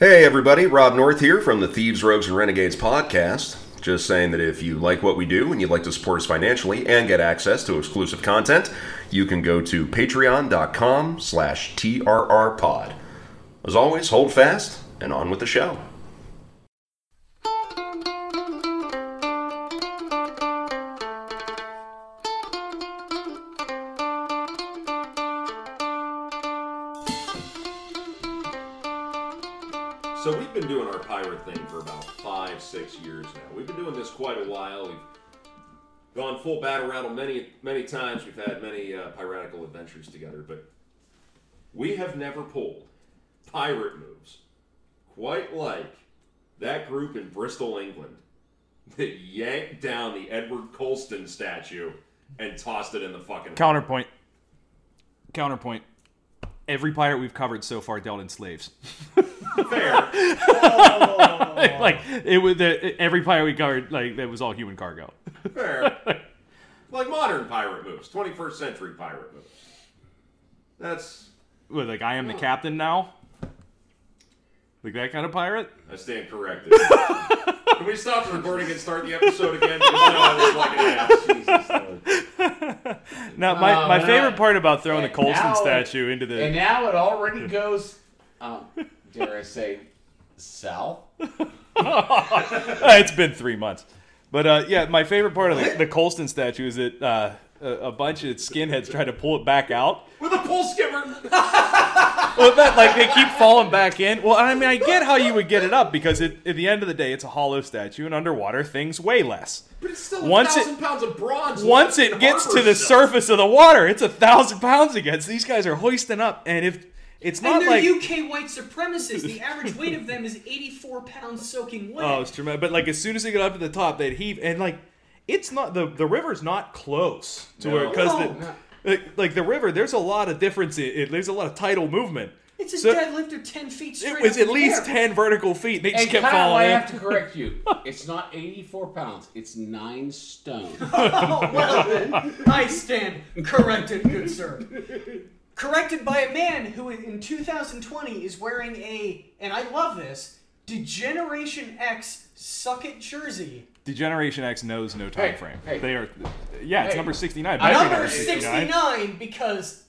Hey, everybody, Rob North here from the Thieves, Rogues, and Renegades podcast. Just saying that if you like what we do and you'd like to support us financially and get access to exclusive content, you can go to patreon.com slash trrpod. As always, hold fast and on with the show. Thing for about five, six years now. We've been doing this quite a while. We've gone full battle rattle many, many times. We've had many uh, piratical adventures together, but we have never pulled pirate moves quite like that group in Bristol, England, that yanked down the Edward Colston statue and tossed it in the fucking. Counterpoint. Counterpoint. Every pirate we've covered so far dealt in slaves. Fair. like it was the, every pirate we covered, like that was all human cargo. Fair. like modern pirate moves, 21st century pirate moves. That's. What, like I am the captain now. Like that kind of pirate. I stand corrected. Can we stop the recording and start the episode again? Because now I look like an ass. Now my, Oh, my favorite part about throwing the And Colston it- statue into the And now it already goes, um, dare I say, south? it's been three months. But uh, yeah, my favorite part of the, the Colston statue is that uh, a, a bunch of skinheads tried to pull it back out. With a pull skimmer. Well, that like they keep falling back in. Well, I mean, I get how you would get it up because it, at the end of the day, it's a hollow statue, and underwater things weigh less. But it's still Once a it- thousand pounds of bronze. Once it gets to the still. surface of the water, it's a thousand pounds again. So these guys are hoisting up, and if it's And not they're like UK white supremacists. The average weight of them is 84 pounds soaking wet. oh, it's tremendous. But like as soon as they get up to the top, they'd heave, and like it's not the the river's not close to No. where because No. the. Like, like the river, there's a lot of difference. In it, there's a lot of tidal movement. it's a so- deadlift of 10 feet straight It was up at the least air. ten vertical feet. They just And kept Kyle, I falling in. have to correct you. It's not 84 pounds. It's 9 stone. Oh, well then, I stand corrected, good sir. Corrected by a man who in 2020 is wearing a, and I love this, D-Generation X Suck It jersey. D-Generation X knows no time Hey, frame. hey. They are, yeah, it's Hey. number sixty-nine. I Better be know Number Number 69 because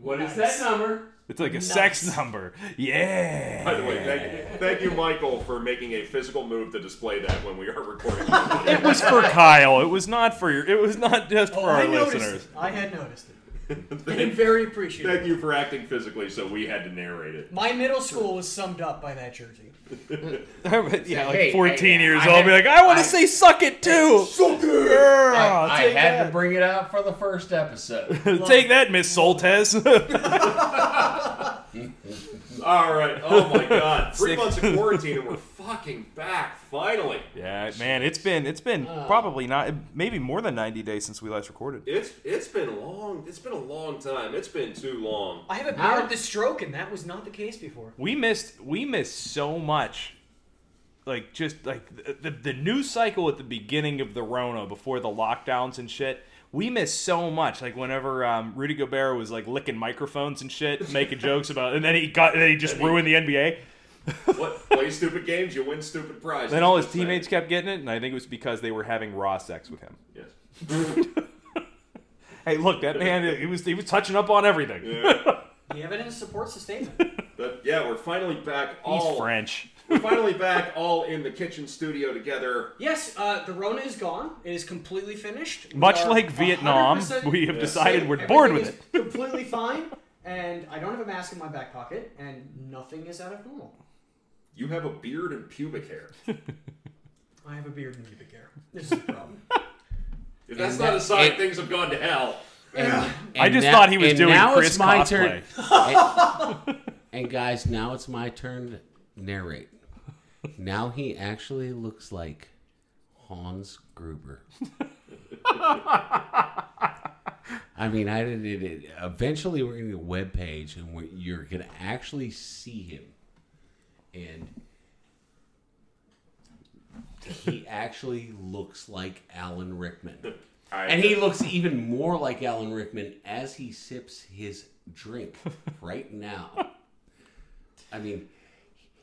What is Nice. that number? It's like a Nice. sex number. Yeah. By the way, thank you, thank you, Michael, for making a physical move to display that when we are recording. It was for Kyle. It was not for your. It was not just oh, for oh, our I noticed listeners. it. I had noticed it. And very appreciative. thank you for acting physically, so we had to narrate it. My middle school was summed up by that jersey. yeah, like Hey, 14 hey, years I old. had- be like, I want to say suck it too. Suck it! Girl, I, I had that. to bring it out for the first episode. Take that, Miss Soltes. All right. Oh my God. Three Sick. months of quarantine and we're fucking back finally. yeah, man, it's been it's been probably not maybe more than 90 days since we last recorded. It's it's been long. It's been a long time. It's been too long. I haven't How- beard the stroke, and that was not the case before. We missed we missed so much. Like just like the, the the news cycle at the beginning of the Rona before the lockdowns and shit. We missed so much. Like whenever um, Rudy Gobert was like licking microphones and shit, making jokes about, and then he got, and then he just ruined the NBA. What? Play stupid games, you win stupid prizes. Then all his Just saying. teammates kept getting it, and I think it was because they were having raw sex with him. Yes. Hey, look, that man, he was he was touching up on everything. Yeah. The evidence supports the statement. But yeah, we're finally back. He's All French. we're finally back, all in the kitchen studio together. yes, uh, the Rona is gone. It is completely finished. We Much are like Vietnam, 100% we have Yeah. decided we're bored with Everything it. is completely fine, and I don't have a mask in my back pocket, and nothing is out of normal. You have a beard and pubic hair. I have a beard and pubic hair. This is a problem. If that's And not a that- sign it- things have gone to hell. And, I and just now- thought he was and doing now Chris it's my cosplay. turn. And, and guys, now it's my turn to narrate. Now he actually looks like Hans Gruber. I mean, I did it. Eventually, we're going to get a web page, and we you're going to actually see him, and he actually looks like Alan Rickman. I, And he looks even more like Alan Rickman as he sips his drink right now. I mean,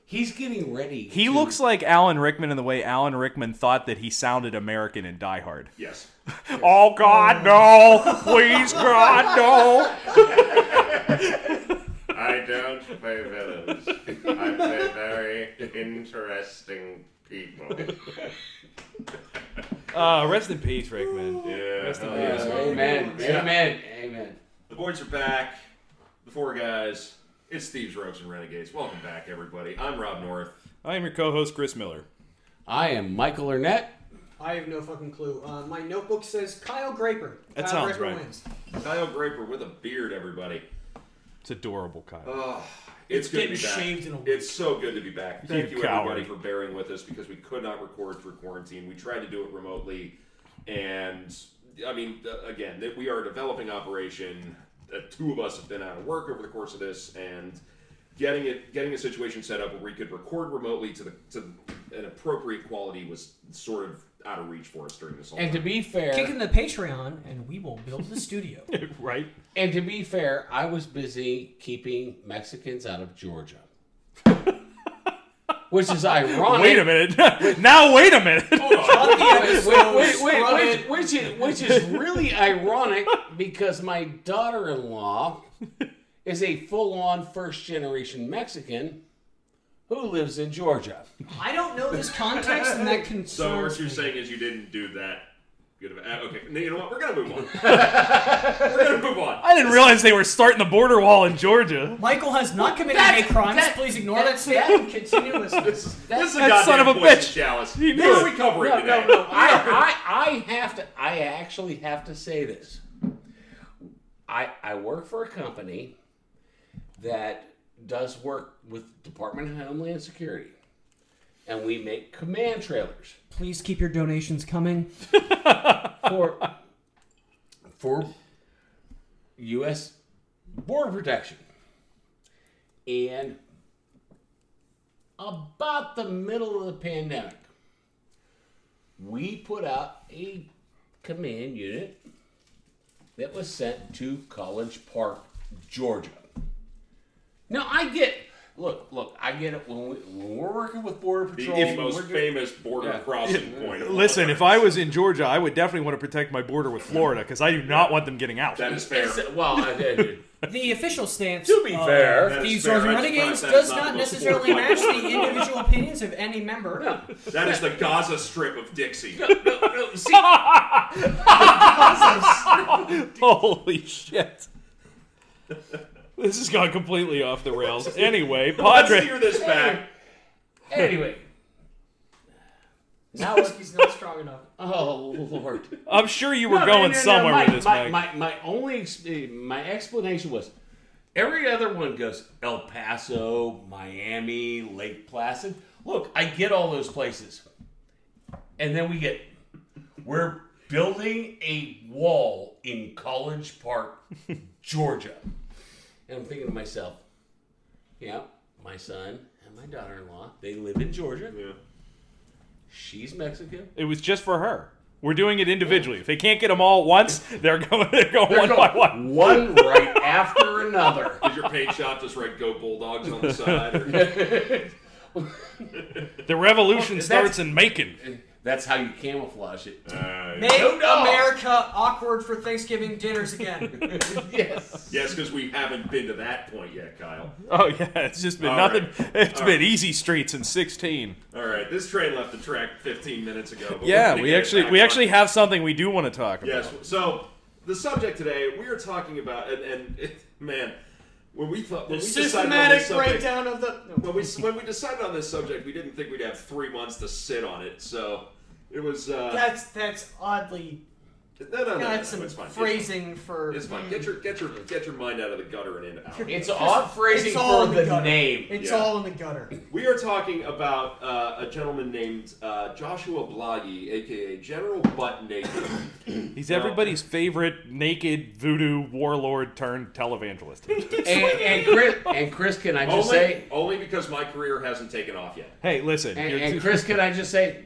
He's getting ready. He to- looks like Alan Rickman in the way Alan Rickman thought that he sounded American in Die Hard. Yes. Oh God, no! Please, God, no! I don't play villains. I play very interesting people. Uh, rest in peace, Rickman. Yeah. Rest in hell Yes, yeah. amen. Yeah. Amen. Amen. The boys are back. The four guys. It's Thieves Rogues and Renegades. Welcome back, everybody. I'm Rob North. I am your co-host, Chris Miller. I am Michael Arnett. I have no fucking clue. Uh, my notebook says Kyle Graper. That Kyle sounds Graper right. wins. Kyle Graper with a beard, everybody. It's adorable, Kyle. Oh, it's, It's good to be getting back. shaved in a week. It's so good to be back. Thank You you, everybody, for bearing with us because we could not record through quarantine. We tried to do it remotely, and I mean, uh, again, that we are a developing operation. Uh, two of us have been out of work over the course of this, and getting it, getting a situation set up where we could record remotely to the to an appropriate quality was sort of out of reach for us during this whole And to time. be fair, Kick in the Patreon, and we will build the studio. right? and to be fair, I was busy keeping Mexicans out of Georgia. Which is ironic. Wait a minute. now, wait a minute. Wait, wait, wait, wait, Scrub which, it. which is which is really ironic because my daughter-in-law is a full-on first-generation Mexican who lives in Georgia. I don't know this context, and that So what you're me. saying is you didn't do that. Good of a, uh, okay, you know what? We're gonna move on. We're gonna move on. I didn't realize they were starting the border wall in Georgia. Michael has not committed any crimes. that- Please ignore that- that, statement and continue listening. This That- this is a that goddamn son of a bitch. chalice. He What knew are it. we covering No, today? no, no. I, I, I have to. I actually have to say this. I I work for a company that does work with Department of Homeland Security, and we make command trailers Please keep your donations coming. for for U.S. border protection. And about the middle of the pandemic, we put out a command unit that was sent to College Park, Georgia. Now I get, look, look, I get it when, we, when we're working with Border The, Patrol. the most we're doing- famous border Yeah. crossing point. of all Listen, if I was in Georgia, I would definitely want to protect my border with Florida because I do not want them getting out. that is fair. It's- well, I did. The official stance To be of fair. That is Thieves, fair. Rogues, and I just Renegades thought does not not the most necessarily match point. the individual opinions of any member. That is the Gaza Strip of Dixie. no, no, see, Holy shit. This has gone completely off the rails. Anyway, Let's Padre. this back. anyway. Now, Whiskey's not strong enough. oh Lord. I'm sure you were No, no, going no, no, somewhere my, with this, my, Meg. my, my only ex- my explanation was every other one goes El Paso, Miami, Lake Placid. Look, I get all those places, and then we get we're building a wall in College Park, Georgia, and I'm thinking to myself, yeah, my son and my daughter-in-law they live in Georgia. Yeah. She's Mexican. It was just for her. We're doing it individually. If they can't get them all at once, they're going. They're going They're one going by one. one right after another. Is your paint shop just write "Go Bulldogs" on the side? Or, The revolution That's- starts in Macon. That's how you camouflage it. uh, Make No, no. America awkward for Thanksgiving dinners again. yes. yes, because we haven't been to that point yet, Kyle. Oh yeah, it's just been All nothing. right. It's All been right. easy streets in 16. All right, this train left the track 15 minutes ago. Yeah, we actually we on- actually have something we do want to talk about. Yes. So the subject today, we are talking about, and, and it, man, when we thought when The we decided on systematic this subject, breakdown of the. No. when we when we decided on this subject, we didn't think we'd have three months to sit on it. So it was. Uh, That's that's oddly. no, no, no, no, no, That's some it's fine. It's phrasing for. It's fine. Get your get your get your mind out of the gutter and into out. It's odd phrasing It's all for in the, the gutter. name. It's Yeah. all in the gutter. We are talking about uh, a gentleman named uh, Joshua Blahyi, aka General Butt Naked. He's everybody's favorite naked voodoo warlord turned televangelist. And, and Chris, and Chris, can I just only, say? only because my career hasn't taken off yet. hey, listen. And, you're- and Chris, can I just say?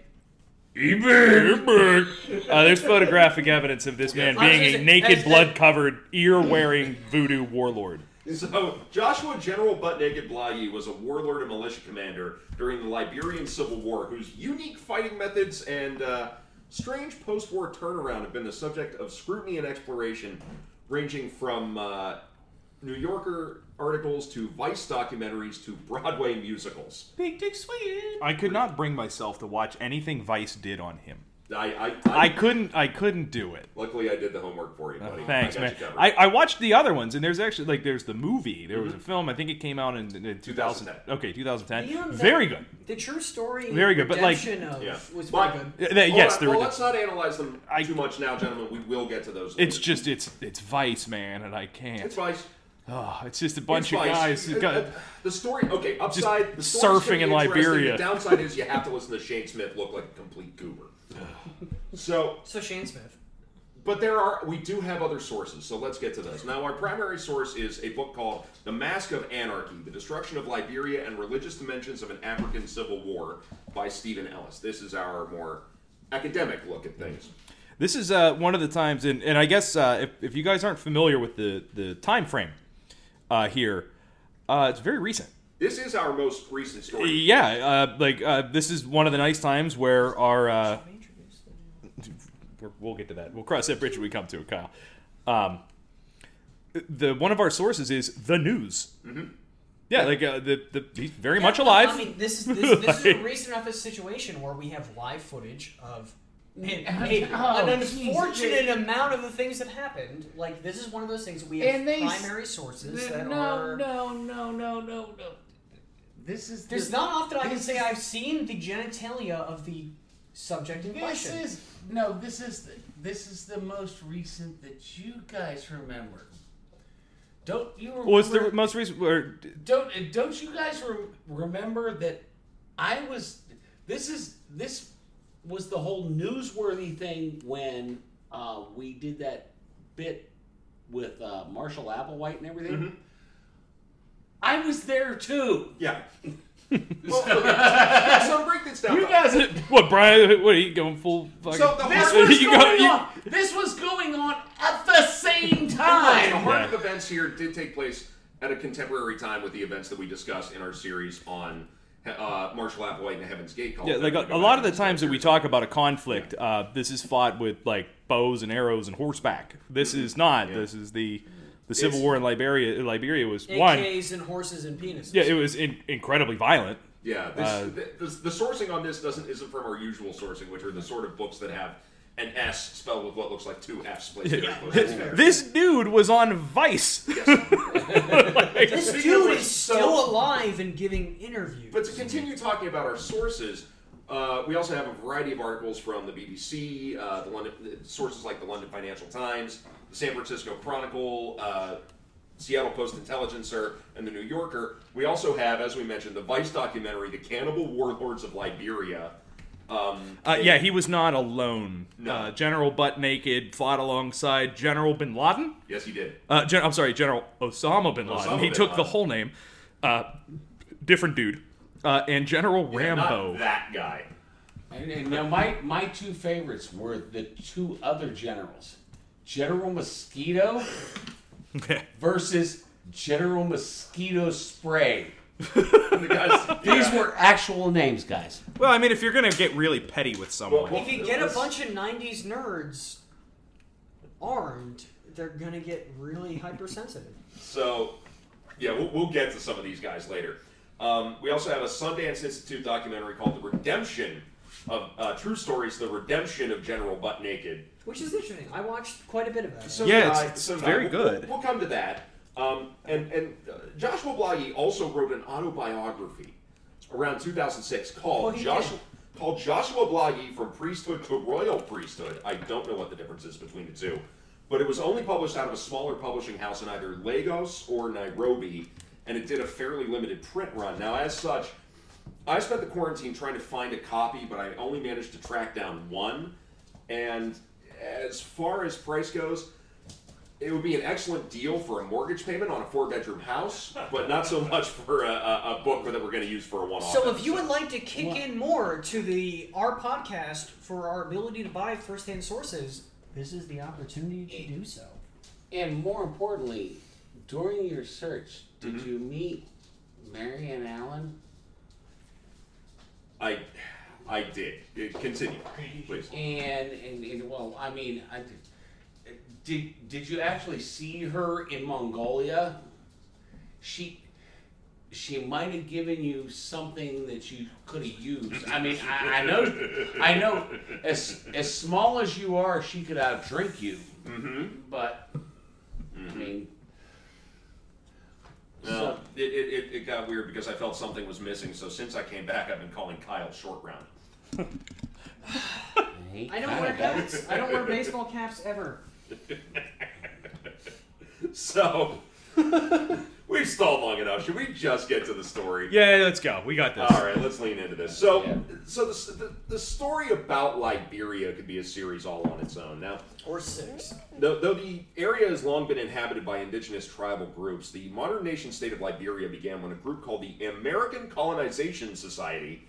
Uh, there's photographic evidence of this man I being a naked, blood-covered, ear-wearing voodoo warlord. So, Joshua General Butt Naked Blahyi was a warlord and militia commander during the Liberian Civil War whose unique fighting methods and uh, strange post war turnaround have been the subject of scrutiny and exploration, ranging from uh, New Yorker articles to Vice documentaries to Broadway musicals. Big Dick Sweden. I could not bring myself to watch anything Vice did on him. I, I, I, I couldn't. I couldn't do it. luckily, I did the homework for you, buddy. Thanks, I man. I, I watched the other ones, and there's actually like there's the movie. There Mm-hmm. was a film. I think it came out in, in 2000. 2010. Okay, 2010. You know, that- Very good. The true story. Very good, but, like- redemption of Yeah. was But- very good. Uh, they- yes, on, there well, were. let's not analyze them I- too much now, gentlemen. We will get to those. It's later. just it's it's Vice, man, and I can't. it's Vice. Oh, it's just a bunch of guys. who Uh, got- uh, the story. Okay, upside. The story's surfing in. Liberia. The downside is you have to listen to Shane Smith look like a complete goober. so, So Shane Smith. but there are. We do have other sources. So let's get to those. Now, our primary source is a book called "The Mask of Anarchy: The Destruction of Liberia and Religious Dimensions of an African Civil War" by Stephen Ellis. This is our more academic look at things. This is uh, one of the times, and, and I guess uh, if, if you guys aren't familiar with the, the time frame uh, here, uh, it's very recent. This is our most recent story. Yeah, uh, like uh, this is one of the nice times where our uh, we're, we'll get to that. We'll cross that bridge when we come to it, Kyle. Um, the one of our sources is the news. Mm-hmm. Yeah, like uh, the, the he's very much alive. I mean, this is this, this is a recent enough situation where we have live footage of an, mm. Oh, an Jesus. unfortunate amount of the things that happened. Like this is one of those things we have And they primary sources no, that no, are. no, no, no, no, no. This is There's the, not often I can say is- I've seen the genitalia of the subject in This question. is no. This is the, this is the most recent that you guys remember. Don't you remember? Was the most recent? Or, don't don't you guys re- remember that I was this is this was the whole newsworthy thing when uh, we did that bit with uh, Marshall Applewhite and everything. Mhm. I was there too. Yeah. well, okay, so to break this down. You guys, what Brian? What are you going full? Fucking, So the this heart, was You going go- you- on. This was going on at the same time. the time. heart Yeah. of events here did take place at a contemporary time with the events that we discussed in our series on uh, Marshall Applewhite and the Heaven's Gate. Called Yeah, like a, a lot of the times that we talk about a conflict, uh, this is fought with like bows and arrows and horseback. This is not. Mm-hmm. Yeah. This is the the Civil It's- War in Liberia. Liberia was one. AKs and horses and penises. Yeah, it was in, incredibly violent. Yeah, this, Uh, the, the, the sourcing on this doesn't isn't from our usual sourcing, which are the sort of books that have an S spelled with what looks like two F's placed Yeah, close that's together. fair. This dude was on Vice. Yes. This dude which, is so- still alive and giving interviews. But to continue talking about our sources, uh, we also have a variety of articles from the BBC, uh, the London sources like the London Financial Times, the San Francisco Chronicle, uh, Seattle Post Intelligencer, and the New Yorker. We also have, as we mentioned, the Vice documentary, "The Cannibal Warlords of Liberia." Um, Uh, yeah, he was not alone. No. Uh, General Butt Naked fought alongside General Bin Laden. yes, he did. Uh, Gen- I'm sorry, General Osama Bin Laden. Osama he bin took the whole name. Uh, different dude. Uh, and General Yeah, Rambo. not that guy. And, and now my my two favorites were the two other generals, General Mosquito versus General Mosquito Spray. The guys, These yeah. were actual names, guys. well, I mean, if you're gonna get really petty with someone, Well, if you get a bunch of '90s nerds armed, they're gonna get really hypersensitive. So, yeah, we'll, we'll get to some of these guys later. Um, we also have a Sundance Institute documentary called "The Redemption of uh, True Stories: The Redemption of General Butt Naked." Which is interesting. I watched quite a bit of it. So Yeah, did it's- I- it's so did very I. We'll- good. We'll, we'll come to that. Um, and and uh, Joshua Blahyi also wrote an autobiography around 2006 called Oh, he Joshua called Joshua Blahyi from Priesthood to Royal Priesthood. I don't know what the difference is between the two, but it was only published out of a smaller publishing house in either Lagos or Nairobi, and it did a fairly limited print run. Now, as such, I spent the quarantine trying to find a copy, but I only managed to track down one. And as far as price goes, it would be an excellent deal for a mortgage payment on a four-bedroom house, but not so much for a, a, a book that we're going to use for a one-off. So if you would like to kick in more to the our podcast for our ability to buy first hand sources, this is the opportunity to do so. And more importantly, during your search, did Mm-hmm. you meet Marion Allen? I, I did. Continue, please. And, and, and well, I mean, I did. Did you actually see her in Mongolia? She, she might have given you something that you could have used. I mean, I, I know, I know. As as small as you are, she could outdrink you. Mm-hmm. But I mean, No, it, it, it, it got weird because I felt something was missing. So since I came back, I've been calling Kyle Short Round. I don't wear hats. I don't wear baseball caps ever. So we've stalled long enough. Should we just get to the story? Yeah, let's go. We got this. All right, let's lean into this. So, Yeah. so the, the, the story about Liberia could be a series all on its own. Now, Or six. Though, though the area has long been inhabited by indigenous tribal groups, the modern nation state of Liberia began when a group called the American Colonization Society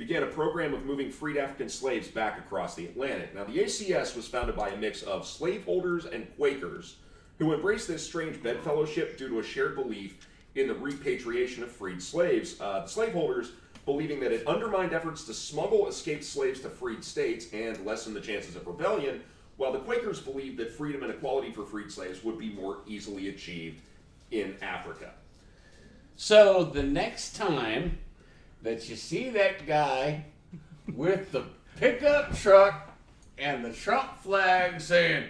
began a program of moving freed African slaves back across the Atlantic. Now, the ACS was founded by a mix of slaveholders and Quakers who embraced this strange bedfellowship due to a shared belief in the repatriation of freed slaves. Uh, the slaveholders believing that it undermined efforts to smuggle escaped slaves to freed states and lessen the chances of rebellion, while the Quakers believed that freedom and equality for freed slaves would be more easily achieved in Africa. so the next time that you see that guy with the pickup truck and the Trump flag saying,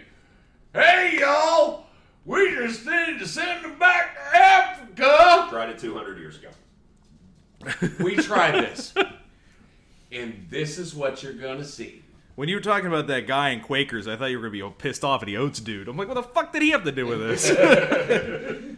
"Hey y'all, we just need to send them back to Africa." Tried it 200 years ago. We tried this. And this is what you're gonna see. When you were talking about that guy in Quakers, I thought you were gonna be pissed off at the Oats dude. I'm like, what the fuck did he have to do with this?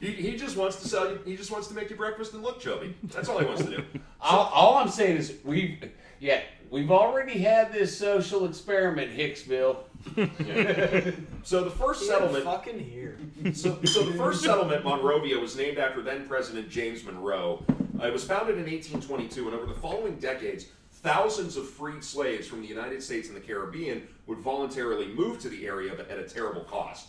He, he just wants to sell you. He just wants to make you breakfast and look chubby. That's all he wants to do. All, all I'm saying is we've yeah, we've already had this social experiment, Hicksville. So the first settlement Fucking here. So, so the first settlement, Monrovia, was named after then President James Monroe. Uh, it was founded in 1822, and over the following decades, thousands of freed slaves from the United States and the Caribbean would voluntarily move to the area, but at a terrible cost.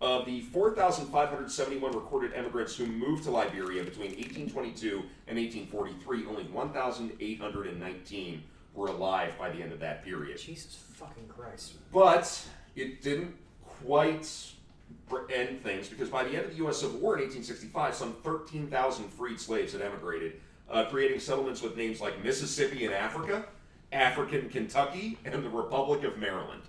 Of the 4,571 recorded emigrants who moved to Liberia between 1822 and 1843, only 1,819 were alive by the end of that period. Jesus fucking Christ. But it didn't quite end things because by the end of the U.S. Civil War in 1865, some 13,000 freed slaves had emigrated, uh, creating settlements with names like Mississippi in Africa, African Kentucky, and the Republic of Maryland.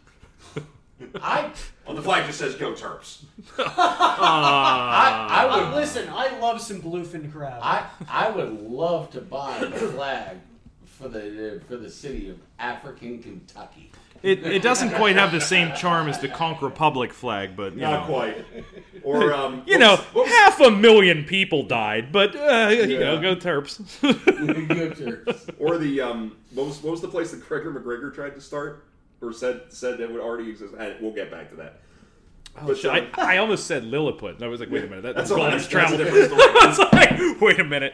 I On the flag just says "Go Terps." I, I would Uh, listen, I love some bluefin crab. I I would love to buy the flag for the for the city of African Kentucky. it, it doesn't quite have the same charm as the Conch Republic flag, but you Not know. quite. Or um, You what know, was- what was- half a million people died, but uh, you know, go Terps. Good terms. or the um, what was what was the place that Gregor MacGregor tried to start or said said that would already exist? And we'll get back to that. But, I, um, I almost said Lilliput. and I was like, wait a minute, that, That's that's a- all that's- travel. that's a different story. I was like, wait a minute.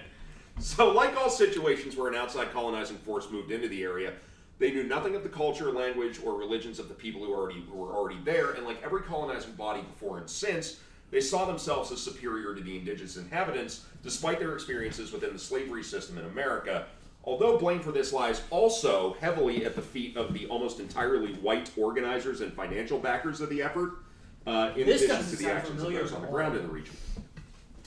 So, like all situations where an outside colonizing force moved into the area, they knew nothing of the culture, language, or religions of the people who already who were already there. And like every colonizing body before and since, they saw themselves as superior to the indigenous inhabitants, despite their experiences within the slavery system in America. Although blame for this lies also heavily at the feet of the almost entirely white organizers and financial backers of the effort, uh, in This addition to the actions of those on the ground in the region.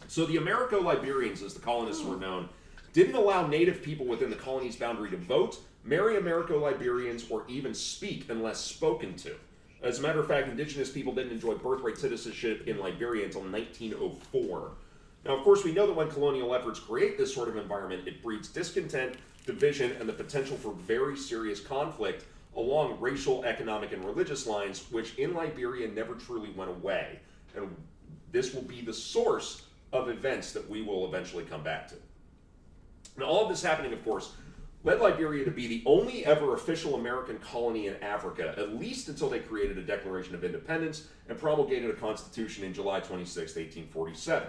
So the Americo-Liberians, as the colonists were known, didn't allow native people within the colony's boundary to vote, marry Americo-Liberians, or even speak unless spoken to. As a matter of fact, indigenous people didn't enjoy birthright citizenship in Liberia until 1904. Now, of course, we know that when colonial efforts create this sort of environment, it breeds discontent, division, and the potential for very serious conflict along racial, economic, and religious lines, which in Liberia never truly went away. And this will be the source of events that we will eventually come back to. Now, all of this happening, of course, led Liberia to be the only ever official American colony in Africa, at least until they created a Declaration of Independence and promulgated a constitution in July 26, 1847.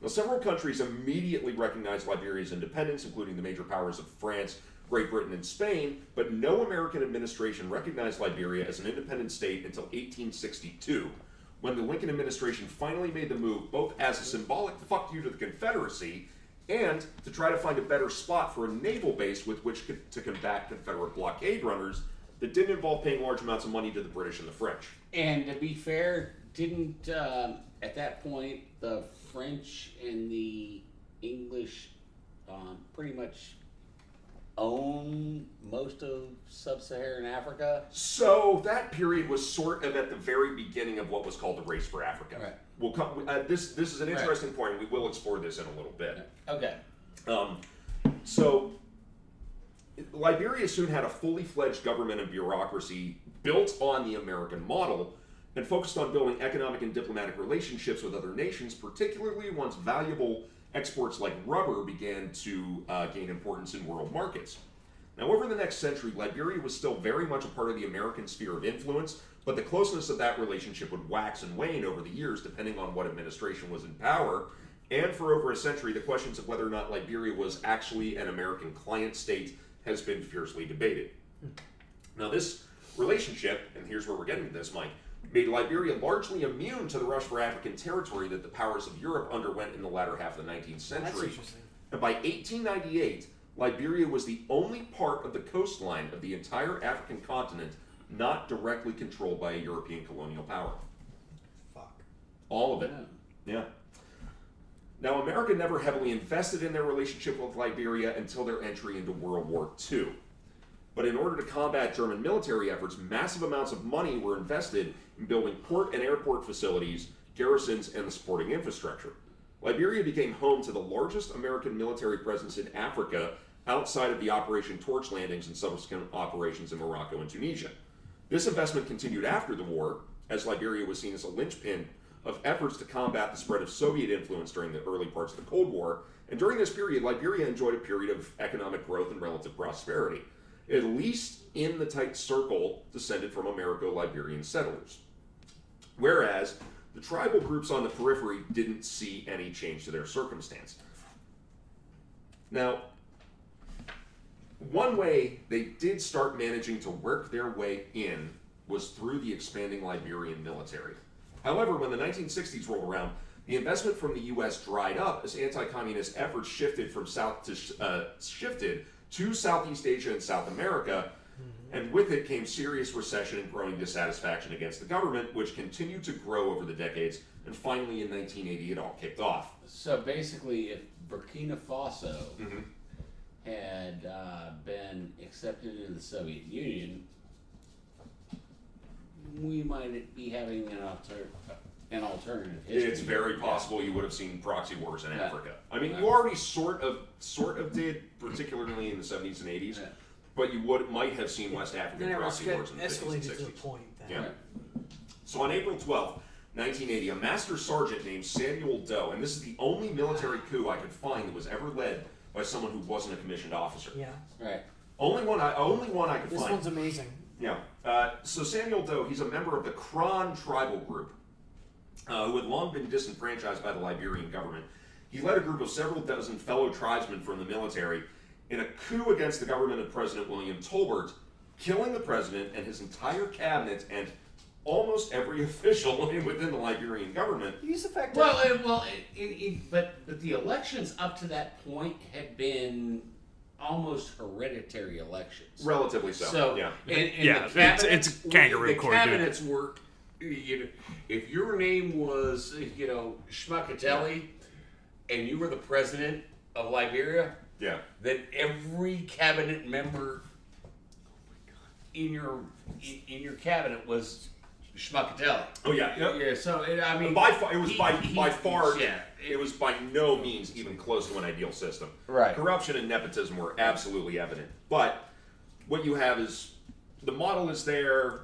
Now, several countries immediately recognized Liberia's independence, including the major powers of France, Great Britain, and Spain, but no American administration recognized Liberia as an independent state until 1862, when the Lincoln administration finally made the move, both as a symbolic fuck you to the Confederacy and to try to find a better spot for a naval base with which to combat Confederate blockade runners that didn't involve paying large amounts of money to the British and the French. And to be fair, didn't um, at that point the French and the English um, pretty much own most of sub-Saharan Africa? So that period was sort of at the very beginning of what was called the race for Africa. Right. We'll come. Uh, this this is an Right. interesting point. We will explore this in a little bit. Okay. Um, so Liberia soon had a fully fledged government and bureaucracy built on the American model and focused on building economic and diplomatic relationships with other nations, particularly once valuable exports like rubber began to uh, gain importance in world markets. Now, over the next century, Liberia was still very much a part of the American sphere of influence, but the closeness of that relationship would wax and wane over the years depending on what administration was in power. And for over a century, the questions of whether or not Liberia was actually an American client state has been fiercely debated. Now, this relationship, and here's where we're getting to this, Mike, made Liberia largely immune to the rush for African territory that the powers of Europe underwent in the latter half of the 19th century. interesting. And by 1898, Liberia was the only part of the coastline of the entire African continent not directly controlled by a European colonial power. Fuck. All of it. Yeah. Now, America never heavily invested in their relationship with Liberia until their entry into World War II. But in order to combat German military efforts, massive amounts of money were invested in building port and airport facilities, garrisons, and the supporting infrastructure. Liberia became home to the largest American military presence in Africa outside of the Operation Torch landings and subsequent operations in Morocco and Tunisia. This investment continued after the war, as Liberia was seen as a linchpin of efforts to combat the spread of Soviet influence during the early parts of the Cold War. And during this period, Liberia enjoyed a period of economic growth and relative prosperity, at least in the tight circle descended from Americo Liberian settlers. Whereas the tribal groups on the periphery didn't see any change to their circumstance. Now, one way they did start managing to work their way in was through the expanding Liberian military. However, when the 1960s rolled around, the investment from the U.S. dried up as anti-communist efforts shifted from south to uh, shifted to Southeast Asia and South America, and with it came serious recession and growing dissatisfaction against the government, which continued to grow over the decades. And finally, in 1980, it all kicked off. So basically, if Burkina Faso Mhm. had uh, been accepted into the Soviet Union, we might be having an, alter- an alternative history. It's very possible you would have seen proxy wars in Yeah. Africa. I mean, Yeah. you already sort of, sort of did, particularly in the 70s and 80s. Yeah. But you would might have seen West African it proxy esca- wars in the 50s and escalated to the 60s. point that Yeah. So on April 12th, 1980, a master sergeant named Samuel Doe, and this is the only military coup I could find that was ever led by someone who wasn't a commissioned officer. yeah. Right. Only one I only one I could This find. one's amazing. Yeah. Uh, so Samuel Doe, he's a member of the Krahn tribal group, uh, who had long been disenfranchised by the Liberian government. He led a group of several dozen fellow tribesmen from the military in a coup against the government of President William Tolbert, killing the president and his entire cabinet and almost every official within the Liberian government. He's effective. Well, it, well, it, it, it, but but the elections up to that point had been almost hereditary elections. Relatively so. So, yeah. and, and Yeah, the it's- it's kangaroo the court, dude. cabinets were, you know, if your name was, you know, Schmuckatelli, and you were the president of Liberia, Yeah. then every cabinet member in your in, in your cabinet was Schmuckatelli. Oh yeah. yeah. Yeah, so it, I mean, by far, it was he- by he- by far. Yeah, it was by no means even close to an ideal system. Right. Corruption and nepotism were absolutely evident. But what you have is the model is there.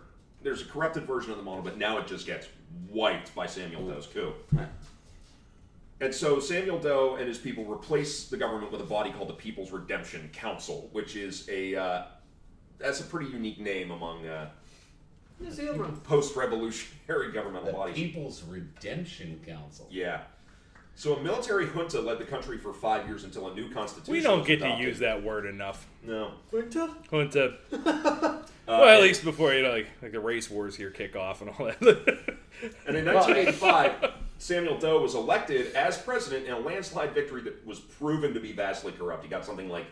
There's a corrupted version of the model, but now it just gets wiped by Samuel Doe's coup. And so Samuel Doe and his people replace the government with a body called the People's Redemption Council, which is a uh, that's a pretty unique name among uh, Here's the other one. post-revolutionary governmental the bodies. People's Redemption Council. Yeah. So a military junta led the country for five years until a new constitution. We don't was get to use that word enough. No. Winter? Junta. Uh, well, at least before you know, like like the race wars here kick off and all that. And in 1985, Samuel Doe was elected as president in a landslide victory that was proven to be vastly corrupt. He got something like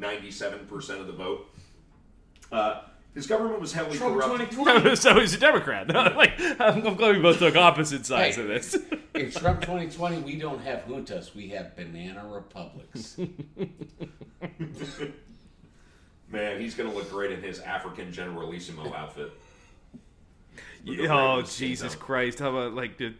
97% of the vote. Uh, his government was heavily Trump corrupt. 2020. so he's a Democrat. like, I'm, I'm glad we both took opposite sides Hey. of this. In Trump 2020, we don't have juntas, we have banana republics. Man, he's going to look great in his African Generalissimo outfit. With the oh Ravens skin Jesus tone. Christ! How about like the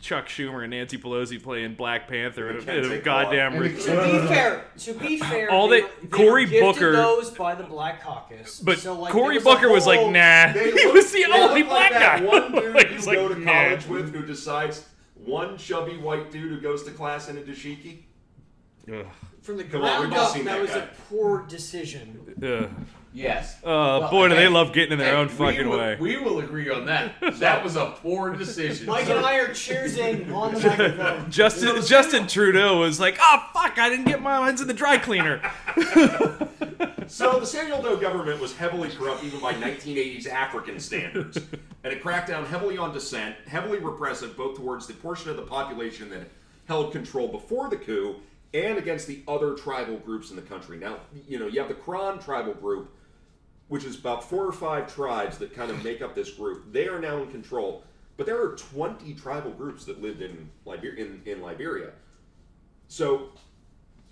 Chuck Schumer and Nancy Pelosi playing Black Panther in a, in a goddamn. re- To be fair, to be fair, All they, they- were- they Cory Booker- those by the Black Caucus. but so, like, Cory was a Booker was like, nah. They he was the only look black like guy. One dude Like, you he's go like, to nah. college with who decides one chubby white dude who goes to class in a dashiki. Ugh. From the Come on, ground up, that that was guy. a poor decision. Ugh. Yes. Uh, Well, boy, do they hey, love getting in their hey, own fucking will- way. We will agree on that. That was a poor decision. Mike and I are cheersing on the microphone. Justin Justin Trudeau was like, "Oh fuck, I didn't get my lines in the dry cleaner." So the Samuel Doe government was heavily corrupt even by 1980s African standards, and it cracked down heavily on dissent, heavily repressive both towards the portion of the population that held control before the coup and against the other tribal groups in the country. Now, you know, you have the Krahn tribal group, which is about four or five tribes that kind of make up this group. They are now in control, but there are 20 tribal groups that lived in Liberia. In, in Liberia. So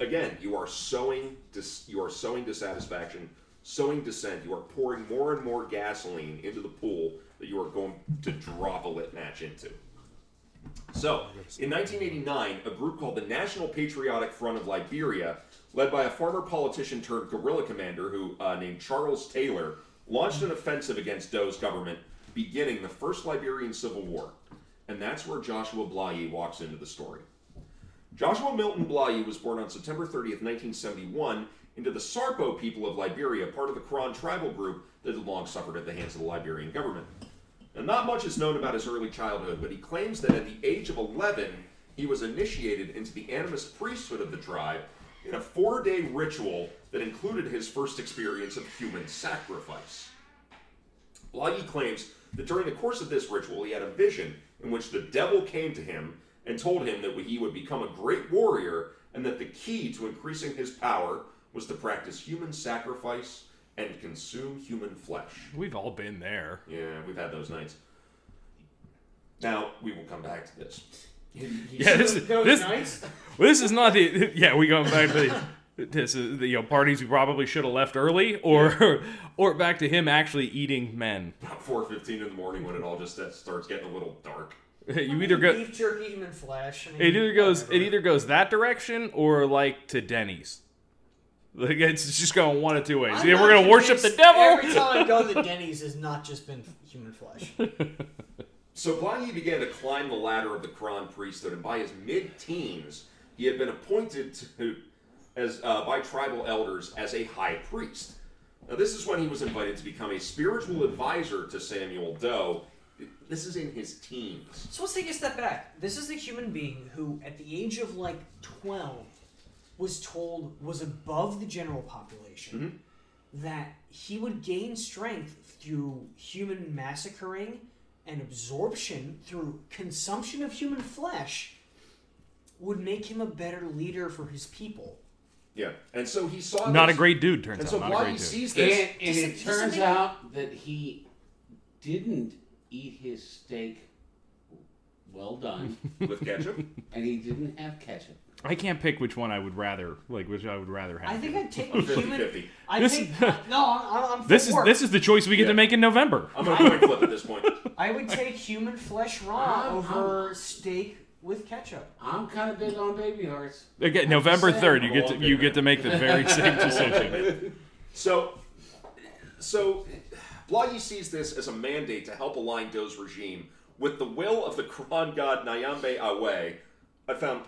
again, you are sowing dis- you are sowing dissatisfaction, sowing dissent. You are pouring more and more gasoline into the pool that you are going to drop a lit match into. So, in 1989, a group called the National Patriotic Front of Liberia, led by a former politician turned guerrilla commander who uh, named Charles Taylor, launched an offensive against Doe's government, beginning the First Liberian Civil War. And that's where Joshua Blahyi walks into the story. Joshua Milton Blahyi was born on September 30th, 1971, into the Sarpo people of Liberia, part of the Krahn tribal group that had long suffered at the hands of the Liberian government. Now, not much is known about his early childhood, but he claims that at the age of 11, he was initiated into the animist priesthood of the tribe in a four day ritual that included his first experience of human sacrifice. Blahyi claims that during the course of this ritual, he had a vision in which the devil came to him and told him that he would become a great warrior and that the key to increasing his power was to practice human sacrifice and consume human flesh. We've all been there. Yeah, we've had those nights. Now, we will come back to this. Yeah, this is this, nights? well, this is not the yeah. We going back to the, this is the you know parties we probably should have left early, or or back to him actually eating men. About 4.15 in the morning when it all just starts getting a little dark. You either go beef jerky, human flesh. I mean, it either goes whatever. it either goes that direction or like to Denny's. Like it's just going one of two ways. I'm Either we're gonna worship the devil. Every time I go to Denny's has not just been human flesh. So Blahyi began to climb the ladder of the Krahn priesthood, and by his mid-teens, he had been appointed to, as uh, by tribal elders as a high priest. Now, this is when he was invited to become a spiritual advisor to Samuel Doe. This is in his teens. So let's take a step back. This is a human being who, at the age of like 12, was told was above the general population that he would gain strength through human massacring and absorption through consumption of human flesh would make him a better leader for his people. Yeah, and so he saw. Not a great dude, turns And out. so Not a great dude. sees And, this. and it it- does it turns out that he didn't eat his steak well done, with ketchup. and he didn't have ketchup. I can't pick which one I would rather like which I would rather have. I think I'd take I'm the human. 50-50. I This- take uh, no. I'm, I'm this for is this is the choice we get Yeah. to make in November. I'm gonna coin flip at this point. I would take human flesh raw I'm- over steak with ketchup. I'm kind of big on baby hearts. Again, November third, you get to you man. get to make the very same decision. So, so Blahyi sees this as a mandate to help align Doe's regime with the will of the Krahn god Nyanbe-a-weh. I found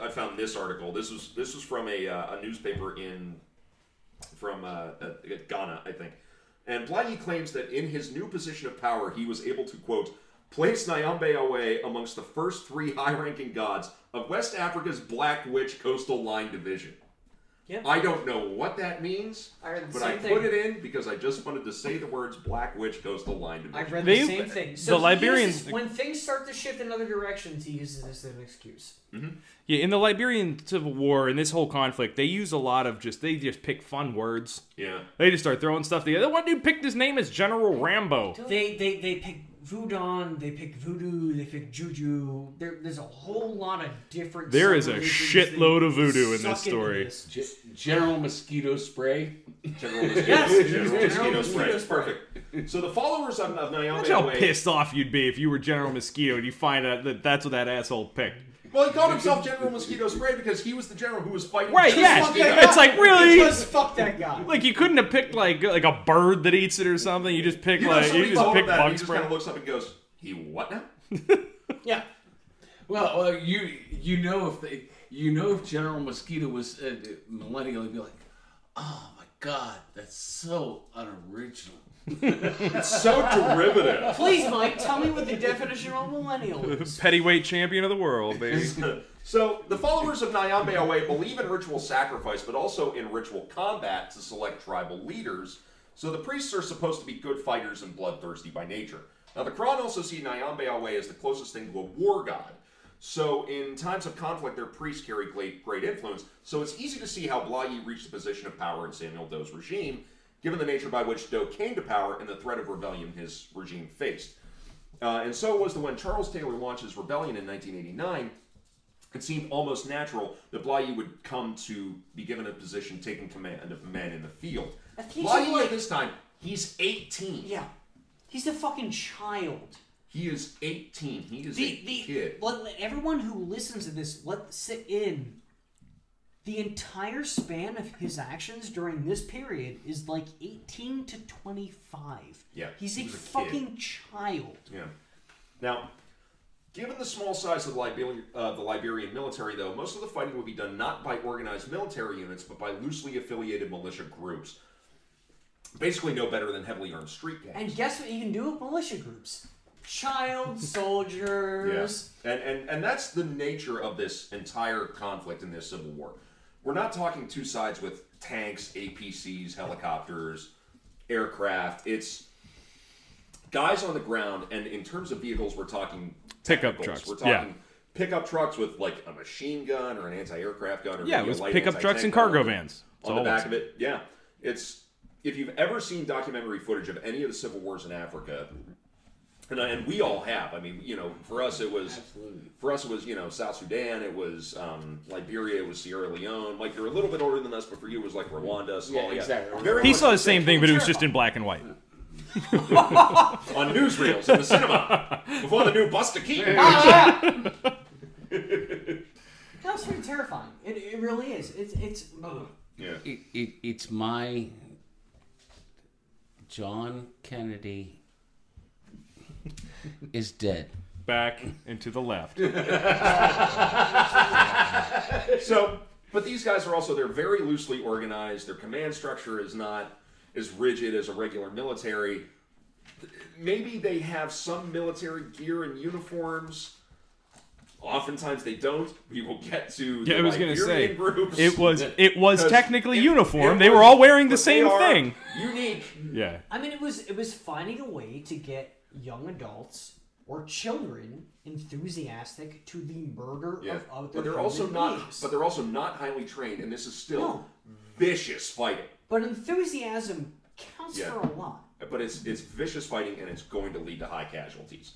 I found this article. This was this was from a, uh, a newspaper in from uh, uh, Ghana, I think. And Blahyi claims that in his new position of power, he was able to quote place Nyanbe-a-weh amongst the first three high-ranking gods of West Africa's Black Witch Coastal Line Division. Yep. I don't know what that means, I heard the but same I thing. put it in because I just wanted to say the words Black Witch Coastal Line I Division. read They- the same thing. So he Liberians- uses- when things start to shift in other directions, he uses this as an excuse. Mm-hmm. Yeah, in the Liberian Civil War and this whole conflict, they use a lot of just they just pick fun words. Yeah. They just start throwing stuff together. One dude picked his name as General Rambo. They they they pick Voodoo, they pick Voodoo, they pick Juju. There, there's a whole lot of different. There is a shitload of voodoo in this story. this. Ge- General mosquito spray. General Mosquito, Yes, General General Mosquito Mosquito Spray. Spray. Perfect. So the followers of, of Nyambe Imagine how Away- pissed off you'd be if you were General Mosquito and you find out that that's what that asshole picked. Well, he called himself General Mosquito Spray because he was the general who was fighting. Right, just yeah. mosquitoes. It's like really Because fuck that guy. like you couldn't have picked like like a bird that eats it or something. You just pick You know, like somebody you just told him pick that, and bug he just spray. kind of looks up and goes, "He what now?" Yeah. Well, well, you you know if they you know if General Mosquito was uh, millennial, he'd be like, oh my god, that's so unoriginal. It's so derivative. Please, Mike, tell me what the definition of a millennial is. Pettyweight champion of the world, baby. So the followers of Nyanbe-a-weh believe in ritual sacrifice, but also in ritual combat to select tribal leaders. So the priests are supposed to be good fighters and bloodthirsty by nature. Now the Krahn also see Nyanbe-a-weh as the closest thing to a war god. So in times of conflict, their priests carry great, great influence. So it's easy to see how Blahyi reached the position of power in Samuel Doe's regime, given the nature by which Doe came to power and the threat of rebellion his regime faced. Uh, and so was the when Charles Taylor launched his rebellion in 1989 it seemed almost natural that Blahyi would come to be given a position taking command of men in the field. Like- at this time, he's 18. Yeah. He's a fucking child. He is 18. He is The, a the, kid. let, let everyone who listens to this let sit in. The entire span of his actions during this period is like 18 to 25. Yeah, He's a he a kid. fucking child. Yeah. Now, given the small size of the Liberian, uh, the Liberian military, though, most of the fighting would be done not by organized military units, but by loosely affiliated militia groups. Basically, no better than heavily armed street gangs. And guess what you can do with militia groups? Child soldiers. Yes. soldiers. And, and and that's the nature of this entire conflict in this civil war. We're not talking two sides with tanks, APCs, helicopters, aircraft. It's guys on the ground, and in terms of vehicles, we're talking Pickup trucks, We're yeah. talking pickup trucks with like a machine gun or an anti-aircraft gun. Or Yeah, it was pickup trucks and cargo vans. That's on the back of it. Yeah, it's if you've ever seen documentary footage of any of the civil wars in Africa, and, and we all have. I mean, you know, for us it was Absolutely. for us it was you know South Sudan, it was um, Liberia, it was Sierra Leone. Like you're a little bit older than us, but for you it was like Rwanda, Somalia. exactly. Very He saw the the same thing, but it was just in black and white. on newsreels in the cinema before the new Buster Keaton. That's pretty terrifying. It, it really is. It's it's. ugh. yeah. It, it, it's my John Kennedy is dead. Back and to the left. So, but these guys are also they're very loosely organized. Their command structure is not as rigid as a regular military. Maybe they have some military gear and uniforms. Oftentimes they don't. We will get to Yeah, I was gonna say groups. it was it was 'Cause technically it- uniform. it they were was- all wearing the but they same are thing. Unique. Yeah. I mean, it was it was finding a way to get young adults or children enthusiastic to the murder Yeah, of other but they're also not. beings. But they're also not highly trained, and this is still No. vicious fighting. But enthusiasm counts Yeah. for a lot. but it's it's vicious fighting and it's going to lead to high casualties.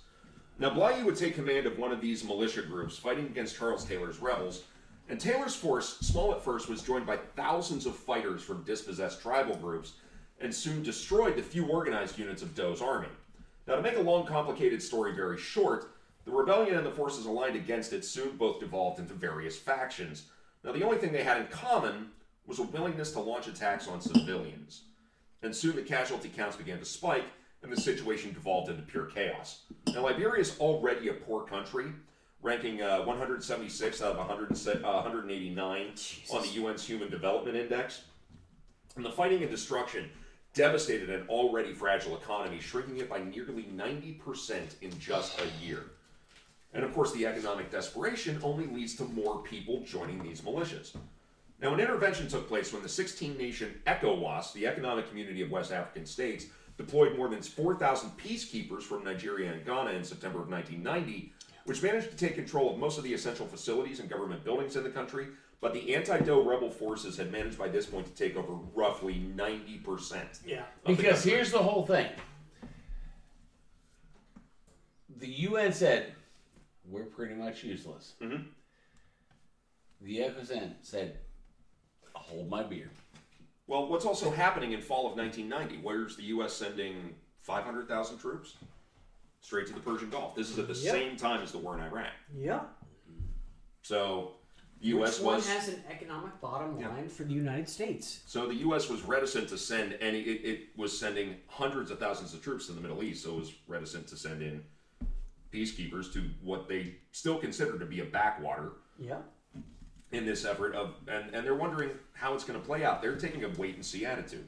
Now Blahyi would take command of one of these militia groups fighting against Charles Taylor's rebels, and Taylor's force, small at first, was joined by thousands of fighters from dispossessed tribal groups, and soon destroyed the few organized units of Doe's army. Now to make a long, complicated story very short, the rebellion and the forces aligned against it soon both devolved into various factions. Now the only thing they had in common was a willingness to launch attacks on civilians and soon the casualty counts began to spike, and the situation devolved into pure chaos. Now, Liberia is already a poor country, ranking uh, 176 out of 100, uh, 189 on the UN's Human Development Index. And the fighting and destruction devastated an already fragile economy, shrinking it by nearly 90% in just a year. And of course, the economic desperation only leads to more people joining these militias. Now, an intervention took place when the 16 nation ECOWAS, the Economic Community of West African States, deployed more than 4,000 peacekeepers from Nigeria and Ghana in September of 1990, which managed to take control of most of the essential facilities and government buildings in the country. But the anti Doe rebel forces had managed by this point to take over roughly 90%. Yeah. of the Because here's the whole thing. The UN said we're pretty much useless. Mhm. The FSN said, "Hold my beer." Well, what's also happening in fall of 1990? Where's the U.S. sending 500,000 troops straight to the Persian Gulf? This is at the Yep. same time as the war in Iraq. Yeah. So the U.S. Which one was has an economic bottom line for the United States? so the U.S. was reticent to send any. It, it was sending hundreds of thousands of troops to the Middle East, so it was reticent to send in peacekeepers to what they still consider to be a backwater Yeah. in this effort of and, and they're wondering how it's going to play out. They're taking a wait and see attitude.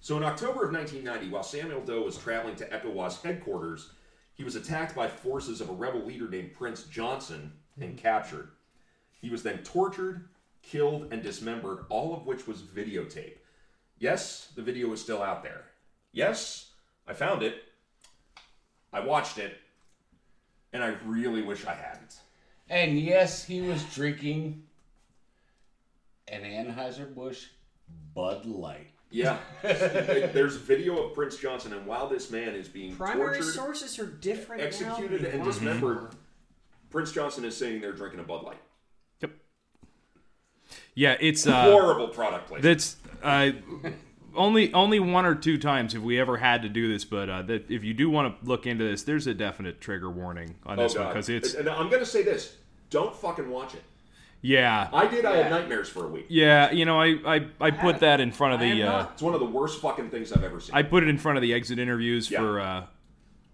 So in October of 1990, while Samuel Doe was traveling to ECOWAS headquarters, he was attacked by forces of a rebel leader named Prince Johnson and hmm. captured. He was then tortured, killed, and dismembered, all of which was videotape. Yes, the video is still out there. Yes, I found it. I watched it, and I really wish I hadn't. And yes, he was drinking an Anheuser-Busch Bud Light. Yeah, there's video of Prince Johnson, and while this man is being Primary tortured, sources are different. executed, than and dismembered. Prince Johnson is sitting there drinking a Bud Light. Yep. Yeah, it's uh, Horrible product placement. that's uh, only only one or two times have we ever had to do this, but uh, that if you do want to look into this, there's a definite trigger warning on this one because it's And I'm gonna say this: don't fucking watch it. yeah I did. I had nightmares for a week. yeah. You know, I I, I put that in front of the uh. It's one of the worst fucking things I've ever seen. I put it in front of the exit interviews Yeah. for uh,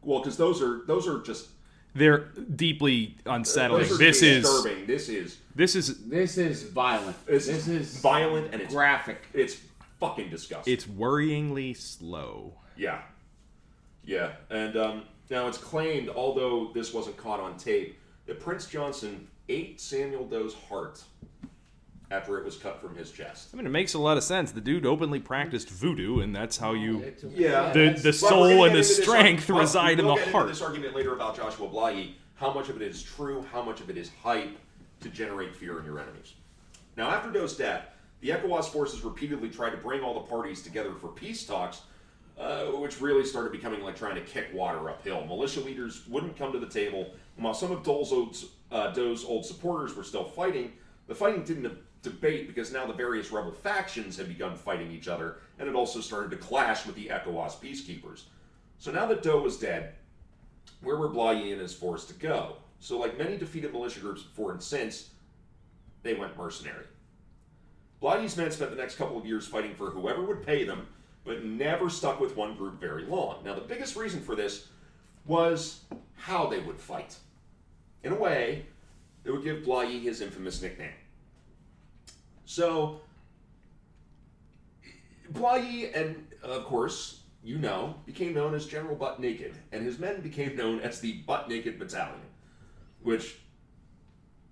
well, because those are those are just they're deeply unsettling. those are This is disturbing. This is this is This is violent. it's this is violent and it's graphic. it's fucking disgusting. it's worryingly slow. Yeah. Yeah. And um, now it's claimed, although this wasn't caught on tape, that Prince Johnson ate Samuel Doe's heart after it was cut from his chest. I mean, it makes a lot of sense. The dude openly practiced voodoo, and that's how you Yeah. the the But we're gonna soul and the into this strength arg- reside in we'll the get into heart. this argument later about Joshua Blahyi, how much of it is true, how much of it is hype to generate fear in your enemies. Now, after Doe's death, the ECOWAS forces repeatedly tried to bring all the parties together for peace talks, uh, which really started becoming like trying to kick water uphill. Militia leaders wouldn't come to the table, and while some of old, uh, Doe's old supporters were still fighting, the fighting didn't debate because now the various rebel factions had begun fighting each other, and it also started to clash with the ECOWAS peacekeepers. So now that Doe was dead, where were Blahyi and his force to go? So, like many defeated militia groups before and since, they went mercenary. Blahyi's men spent the next couple of years fighting for whoever would pay them, but never stuck with one group very long. Now, the biggest reason for this was how they would fight. In a way, it would give Blahyi his infamous nickname. So, Blahyi, and of course, you know, became known as General Butt Naked, and his men became known as the Butt Naked Battalion, which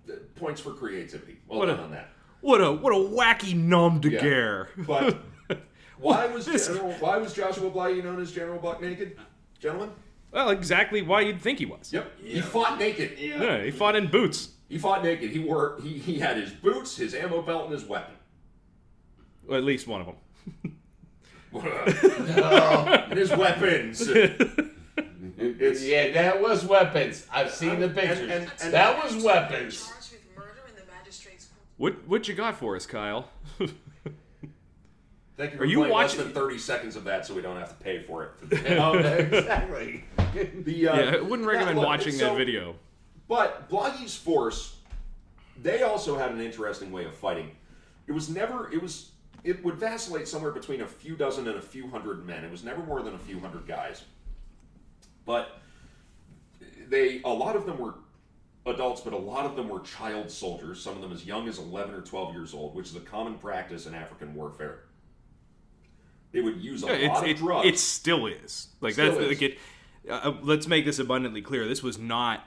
uh, points for creativity. Well What done a- on that. What a what a wacky nom de Yeah. guerre. But why was This- General, why was Joshua Blahyi known as General Buck Naked, gentlemen? well, exactly why you'd think he was. Yep, he fought naked. Yeah, he fought in boots. He fought naked. He wore he, he had his boots, his ammo belt, and his weapon. Well, at least one of them. and his weapons. It's- yeah, that was weapons. I've seen the pictures. and- and- that was weapons. Charged with murder in the magistrate's court. What what you got for us, Kyle? Thank you for Are you playing less watching- than thirty seconds of that, so we don't have to pay for it. oh, exactly. The, uh, yeah, I wouldn't yeah, recommend look, watching so- that video. But Blahyi's force, they also had an interesting way of fighting. It was never, it was, it would vacillate somewhere between a few dozen and a few hundred men. It was never more than a few hundred guys. But they, a lot of them were adults, but a lot of them were child soldiers, some of them as young as 11 or 12 years old, which is a common practice in African warfare. They would use a Yeah, lot of it, drugs. it still is. Like Still that's is. like it. Uh, let's make this abundantly clear. This was not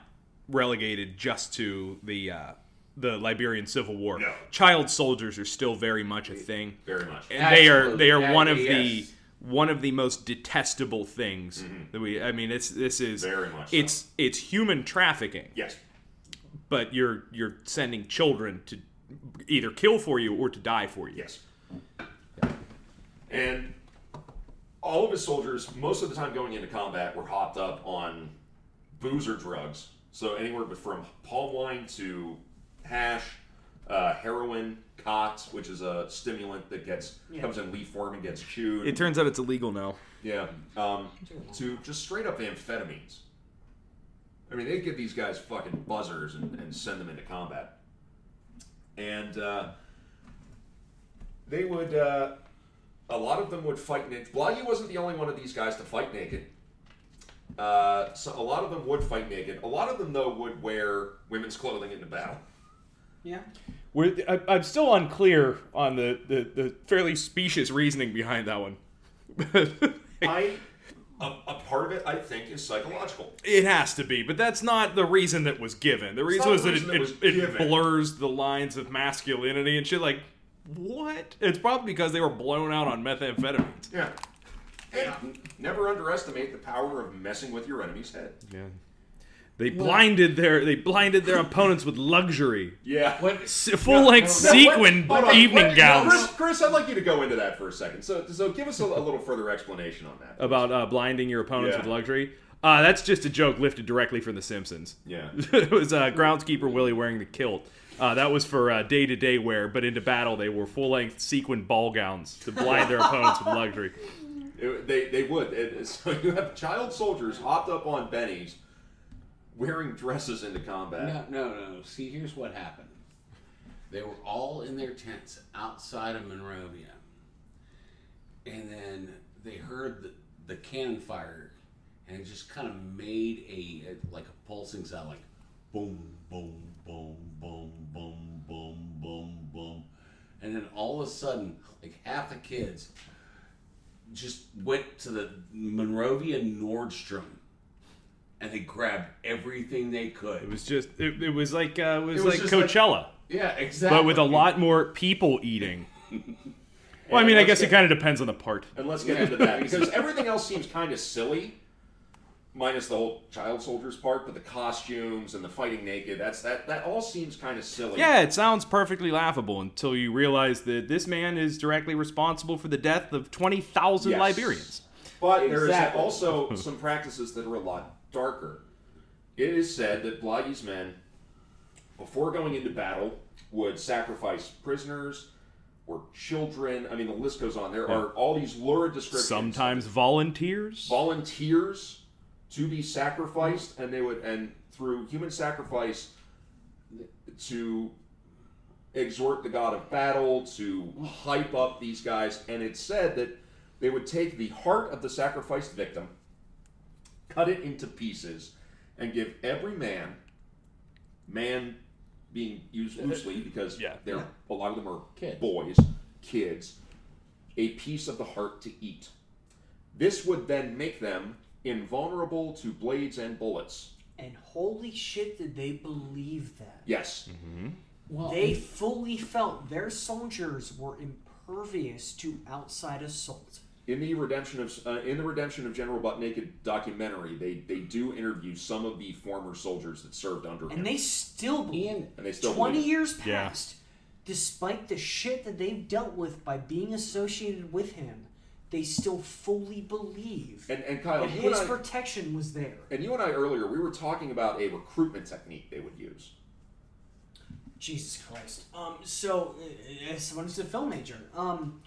relegated just to the uh, the Liberian Civil War. No. Child soldiers are still very much a thing. Very much. and they are they are Absolutely. one of Yeah, the yes. One of the most detestable things mm-hmm. that we. I mean, it's this is Very much so. it's it's human trafficking, Yes. but you're you're sending children to either kill for you or to die for you. Yes. And all of his soldiers, most of the time going into combat, were hopped up on booze or drugs. So anywhere but from palm wine to hash, uh, heroin, khat, which is a stimulant that gets comes in leaf form and gets chewed. It turns out it's illegal now. Yeah. Um, to just straight up amphetamines. I mean, they give these guys fucking buzzers and, and send them into combat. And uh, they would, uh, a lot of them would fight naked. Blahyi wasn't the only one of these guys to fight naked. Uh, so a lot of them would fight naked. A lot of them, though, would wear women's clothing into battle. Yeah. We're, I, I'm still unclear on the, the, the fairly specious reasoning behind that one. I, a, a part of it, I think, is psychological. It has to be, but that's not the reason that was given. The reason not was the that reason it, that it, was it given. blurs the lines of masculinity and shit. Like, what? It's probably because they were blown out on methamphetamines. Yeah. And never underestimate the power of messing with your enemy's head. Yeah. They blinded their they blinded their opponents with luxury, Yeah. What? full length Now, what- sequin hold on, evening what- gowns. Chris, Chris, I'd like you to go into that for a second. So, so give us a, a little further explanation on that. About uh, blinding your opponents Yeah. with luxury. Uh, that's just a joke lifted directly from The Simpsons. Yeah. it was uh, groundskeeper Willie wearing the kilt. Uh, that was for day to day wear, but into battle they wore full length sequin ball gowns to blind their opponents with luxury. It- they, they would. It- so you have child soldiers hopped up on bennies wearing dresses into combat. No, no, no. See, here's what happened. They were all in their tents outside of Monrovia. And then they heard the, the cannon fire, and it just kind of made a, a- like a pulsing sound, like boom, boom, boom, boom, boom, boom, boom, boom. And then all of a sudden, like half the kids just went to the Monrovia Nordstrom and they grabbed everything they could. It was just it, it was like uh, it was, It was like just like- Coachella, Yeah, exactly. but with a lot more people eating. Well, I mean, I let's guess it kind of depends on the part. And let's get into that because everything else seems kind of silly, minus the whole child soldiers part. But the costumes and the fighting naked—that's that. That all seems kind of silly. Yeah, it sounds perfectly laughable until you realize that this man is directly responsible for the death of twenty thousand Yes. Liberians. But there is also some practices that are a lot darker. It is said that Blahyi's men, before going into battle, would sacrifice prisoners or children. I mean, the list goes on. There are all these lurid descriptions. Sometimes volunteers. volunteers to be sacrificed, and they would, and through human sacrifice, to exhort the god of battle, to hype up these guys. And it's said that they would take the heart of the sacrificed victim, cut it into pieces, and give every man, man being used loosely because Yeah. they're a lot of them are Kids. boys, kids, a piece of the heart to eat. This would then make them invulnerable to blades and bullets. And holy shit, did they believe that? Yes. Mm-hmm. well, They fully felt their soldiers were impervious to outside assault. In the redemption of uh, in the redemption of General Butt Naked documentary, they they do interview some of the former soldiers that served under him, And they still believe. And they still 20 believe. years Yeah. passed, despite the shit that they've dealt with by being associated with him, they still fully believe And and Kyle, that you and, his I, protection was there. and you and I earlier we were talking about a recruitment technique they would use. Jesus Christ. Um, so, uh, as someone who's a film major, um,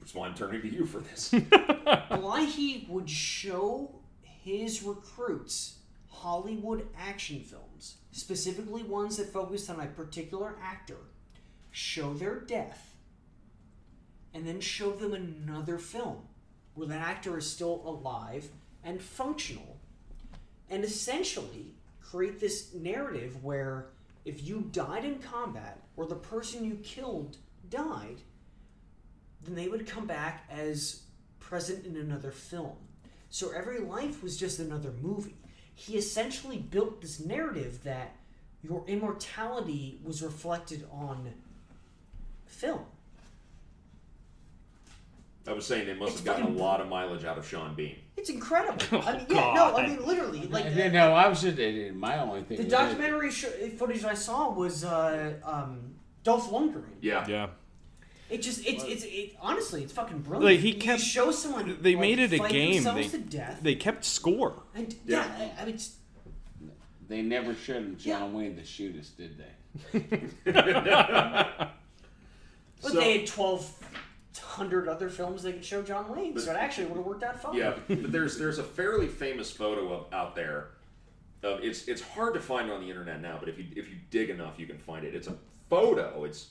That's why I'm turning to you for this. Blahyi would show his recruits Hollywood action films, specifically ones that focused on a particular actor, show their death, and then show them another film where that actor is still alive and functional, and essentially create this narrative where if you died in combat or the person you killed died, then they would come back as present in another film. So every life was just another movie. He essentially built this narrative that your immortality was reflected on film. I was saying they must It's have gotten a lot of mileage out of Sean Bean. It's incredible. I mean, yeah, no, I mean literally, like no, no, I was just uh, my only thing. the documentary sh- footage I saw was uh, um, Dolph Lundgren. Yeah. Yeah. It just it's it's it, honestly it's fucking brilliant. Like, he You kept- show someone They like, made it a game. They, to death. they kept score. and Yeah. yeah, I, I mean, it's, They never showed John Yeah. Wayne to shoot us, did they? but So- they had twelve hundred other films they could show John Wayne, so it actually would have worked out fine. Yeah, but there's there's a fairly famous photo of out there. Of, it's it's hard to find on the internet now, but if you if you dig enough, you can find it. It's a photo. It's it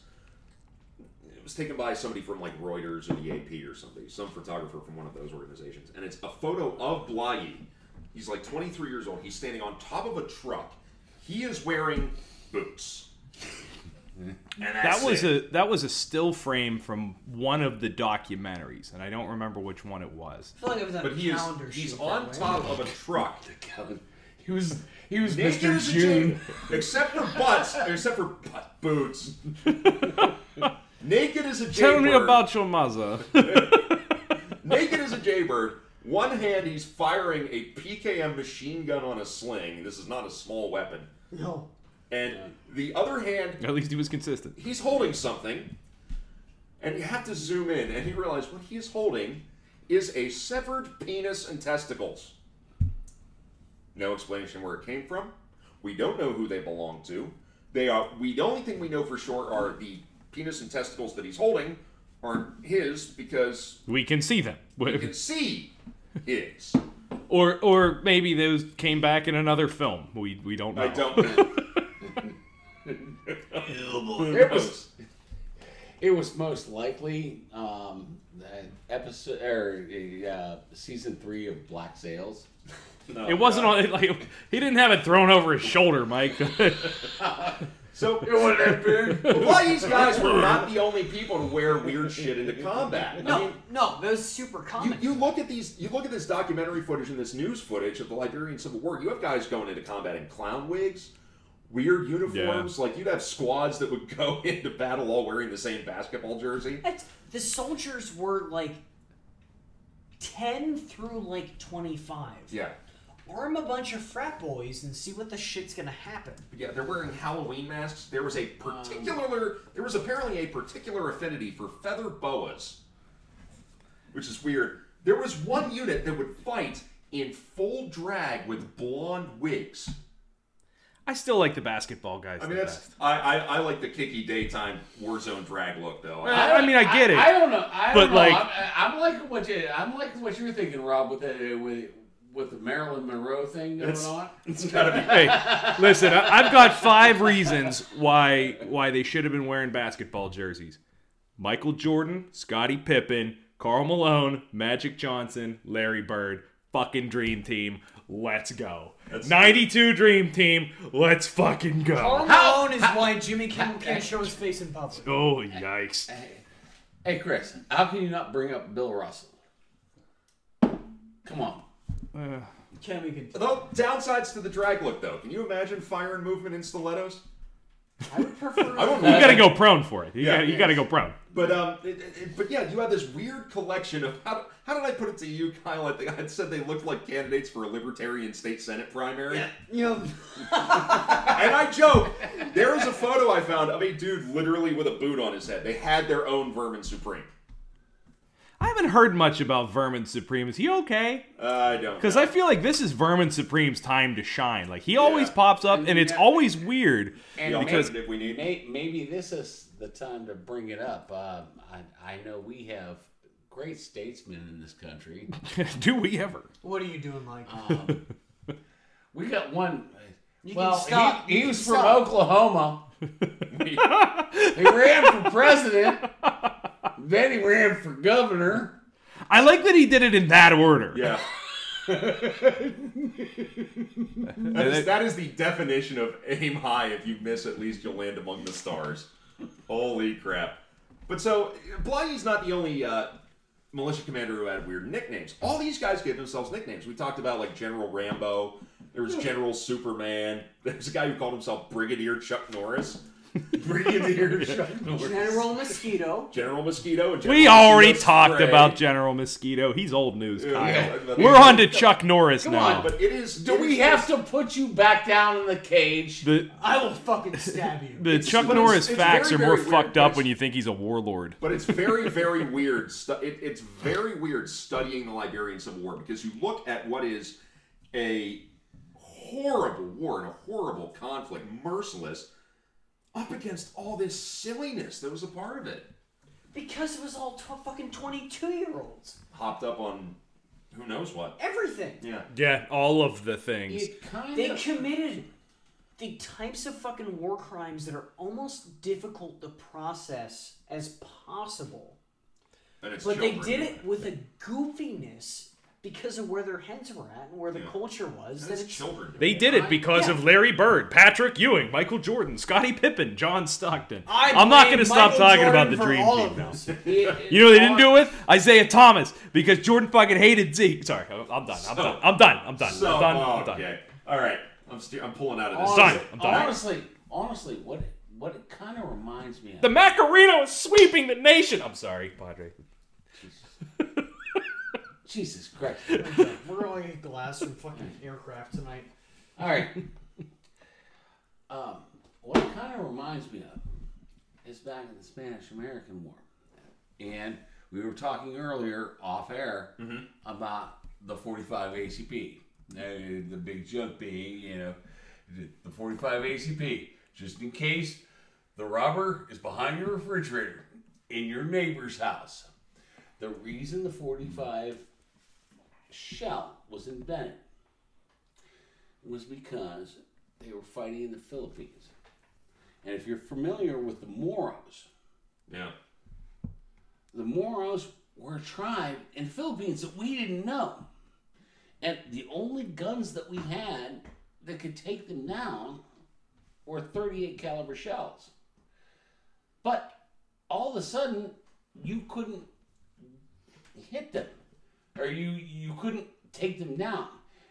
was taken by somebody from like Reuters or the AP or somebody, some photographer from one of those organizations, and it's a photo of Blahyi. He's like 23 years old. He's standing on top of a truck. He is wearing boots. And That was it. a that was a still frame from one of the documentaries, and I don't remember which one it was. I feel like it was a But he is calendar he's on top of a truck. He was he was Naked Mr. as a June. June, except for butts, except for butt boots. Naked as a jaybird. Tell me about your mother. Naked as a jaybird. One hand, he's firing a PKM machine gun on a sling. This is not a small weapon. No. And the other hand, At least he was consistent. he's holding something. And you have to zoom in, and you realize what he is holding is a severed penis and testicles. No explanation where it came from. We don't know who they belong to. They are. We the only thing we know for sure are the penis and testicles that he's holding aren't his because We can see them. we can see his. Or or maybe those came back in another film. We we don't know. I don't know. It was it was most likely um, that episode or uh, season three of Black Sails. No, it wasn't on like he didn't have it thrown over his shoulder, Mike. So It would have been. why these guys were not the only people to wear weird shit into combat. I No, mean, no, that was super You, common. you look at these. You look at this documentary footage and this news footage of the Liberian Civil War. You have guys going into combat in clown wigs, weird uniforms. Like you'd have squads that would go into battle all wearing the same basketball jersey. That's- the soldiers were like 10 through like 25. Yeah, Arm a bunch of frat boys and see what the shit's gonna happen. yeah. They're wearing Halloween masks. There was a particular. there was apparently a particular affinity for feather boas, which is weird. There was one unit that would fight in full drag with blonde wigs. I still like the basketball guys I the mean, that's best. I, I, I like the kicky daytime Warzone drag look though. I, I mean, I get it. I, don't know. I But, don't know. like- I'm, I'm liking what you. I'm liking what you're thinking, Rob, with the with with the Marilyn Monroe thing going It's- on. it's gotta be. hey, listen, I, I've got five reasons why why they should have been wearing basketball jerseys. Michael Jordan, Scottie Pippen, Karl Malone, Magic Johnson, Larry Bird, fucking dream team. Let's go. 92 dream team. Let's fucking go. Karl Malone is why Jimmy Kimmel can't show his face in public. Oh, yikes. Hey, Chris, how can you not bring up Bill Russell? Come on. Can we can? Though downsides to the drag look though. Can you imagine fire and movement in stilettos? I would prefer. I don't You know. gotta go prone for it. You, Yeah. gotta, you gotta go prone. But um, it, it- but yeah, you have this weird collection of how, how did I put it to you, Kyle? I think I said they looked like candidates for a Libertarian state senate primary. You know, And I joke. There is a photo I found of a dude literally with a boot on his head. They had their own Vermin Supreme. I haven't heard much about Vermin Supreme. Is he okay? I don't. Because. I feel like this is Vermin Supreme's time to shine. Like he always Yeah. pops up, and it's Yeah. always weird. And The because- alternative we need. May, maybe this is the time to bring it up. Um, I, I know we have great statesmen in this country. Do we ever? what are you doing, Mike? Um, we got one. You can well, stop. he, he was from stop. Oklahoma. he ran for president. Then he ran for governor. I like that he did it in that order. Yeah. that, is, that is the definition of aim high. If you miss, at least you'll land among the stars. Holy crap. But so, Blahyi's not the only uh, militia commander who had weird nicknames. All these guys gave themselves nicknames. We talked about like General Rambo, There was General Superman. There's a guy who called himself Brigadier Chuck Norris. Brigadier Chuck Norris. General Mosquito. General Mosquito. And General We already Mosquito talked Spray. about General Mosquito. He's old news, Kyle. yeah. We're on to Chuck Norris Come now. on, But it is. Do it we is have to put you back down in the cage? The I will fucking stab you. the Chuck it's- Norris it's facts very, are more very weird, fucked but up it's- when you think he's a warlord. But it's very, very weird. Stu- it, it's very weird studying the Liberian Civil War because you look at what is a horrible war and a horrible conflict, merciless, up against all this silliness that was a part of it. Because it was all tw- fucking 22 year olds. Hopped up on who knows what. Everything. Yeah. Yeah, all of the things. It kind They of. committed the types of fucking war crimes that are almost difficult to process as possible. And it's But they children. did it with a goofiness because of where their heads were at and where the Yeah. culture was. That it's it's children. They did it because Yeah. of Larry Bird, Patrick Ewing, Michael Jordan, Scottie Pippen, John Stockton. I I'm not going to stop Michael talking about the Dream Team now. You know what they didn't do it with Isiah Thomas because Jordan fucking hated Zeke. Sorry, I'm I'm done. I'm done. I'm done. I'm done. So, I'm done. oh, I'm done. okay. All right. I'm, st- I'm pulling out of this. Done. I'm done. Honestly, honestly, what what it kind of reminds me of. The Macarena is sweeping the nation. I'm sorry, Padre. Jesus Christ. We're going to get glass from fucking aircraft tonight. All right. Um, what it kind of reminds me of is back in the Spanish American War. And we were talking earlier off air about the 45 ACP. Uh, the big joke being, you know, the- the 45 ACP, just in case the robber is behind your refrigerator in your neighbor's house. The reason the 45 shell was invented was because they were fighting in the Philippines. And if you're familiar with the Moros, Yeah. the Moros were a tribe in the Philippines that we didn't know. And the only guns that we had that could take them down were 38 caliber shells. But all of a sudden, you couldn't hit them, or you you couldn't take them down.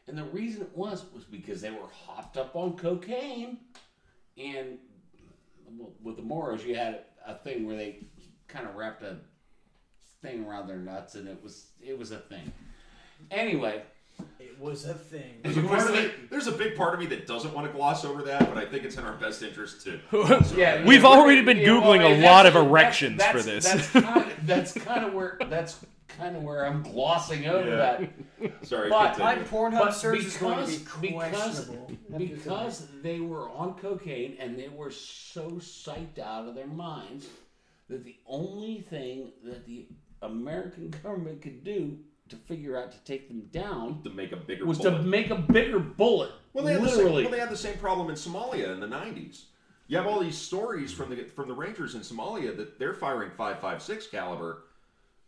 And the reason it was was because they were hopped up on cocaine, and with the Moros, you had a thing where they kind of wrapped a thing around their nuts, and it was it was a thing. Anyway, It was a thing. There's a, part of me, there's a big part of me that doesn't want to gloss over that, but I think it's in our best interest to. yeah, We've already we're- been yeah, Googling a lot that's- of that's- erections that's- for this. That's kind of, that's kind of where that's kind of where I'm glossing over Yeah. that. Sorry, But My. Pornhub But search is going to because be because questionable. because they were on cocaine and they were so psyched out of their minds that the only thing that the American government could do to figure out to take them down to make a bigger was bullet. to make a bigger bullet. Well, they had the same, literally. well, they had the same problem in Somalia in the '90s. You have all these stories from the from the Rangers in Somalia that they're firing 5.56 caliber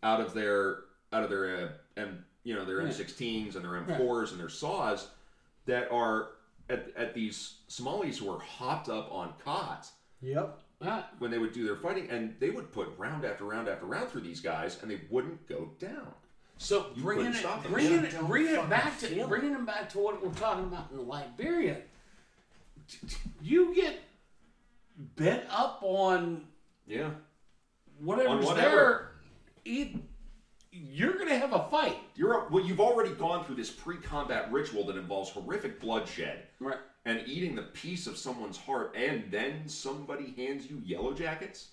out of their out of their uh, M, you know their Yeah. M16s and their M4s and their saws that are at, at these Somalis who are hopped up on cots Yep. Ah, when they would do their fighting, and they would put round after round after round through these guys, and they wouldn't go down. So You bringing it, stop them. bringing it, bringing it back to it. bringing them back to what we're talking about in Liberia. You get bent up on Yeah. whatever's On there. Whatever. It, you're gonna have a fight, You're well. You've already gone through this pre-combat ritual that involves horrific bloodshed right? and eating the piece of someone's heart, and then somebody hands you yellow jackets,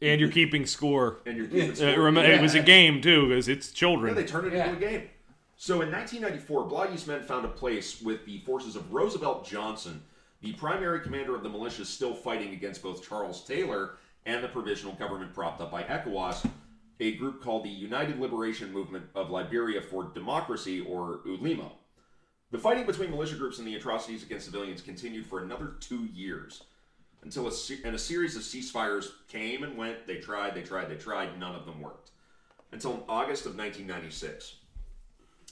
And you're keeping score. and you're keeping score. rem- It was a game too, because it's children. Yeah, children. they turned it Yeah. into a game. So in 1994, Blahyi's men found a place with the forces of Roosevelt Johnson, the primary commander of the militias still fighting against both Charles Taylor and the provisional government propped up by ECOWAS, a group called the United Liberation Movement of Liberia for Democracy, or ULIMO. The fighting between militia groups and the atrocities against civilians continued for another two years until a, se- and a series of ceasefires came and went. They tried, they tried, they tried. None of them worked until August of 1996.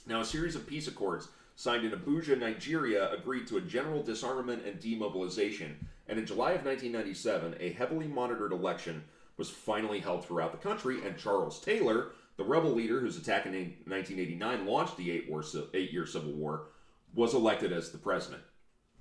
Now, a series of peace accords signed in Abuja, Nigeria, agreed to a general disarmament and demobilization. And in July of 1997, a heavily monitored election was finally held throughout the country, and Charles Taylor, the rebel leader whose attack in 1989 launched the eight, war, eight year civil war, was elected as the president.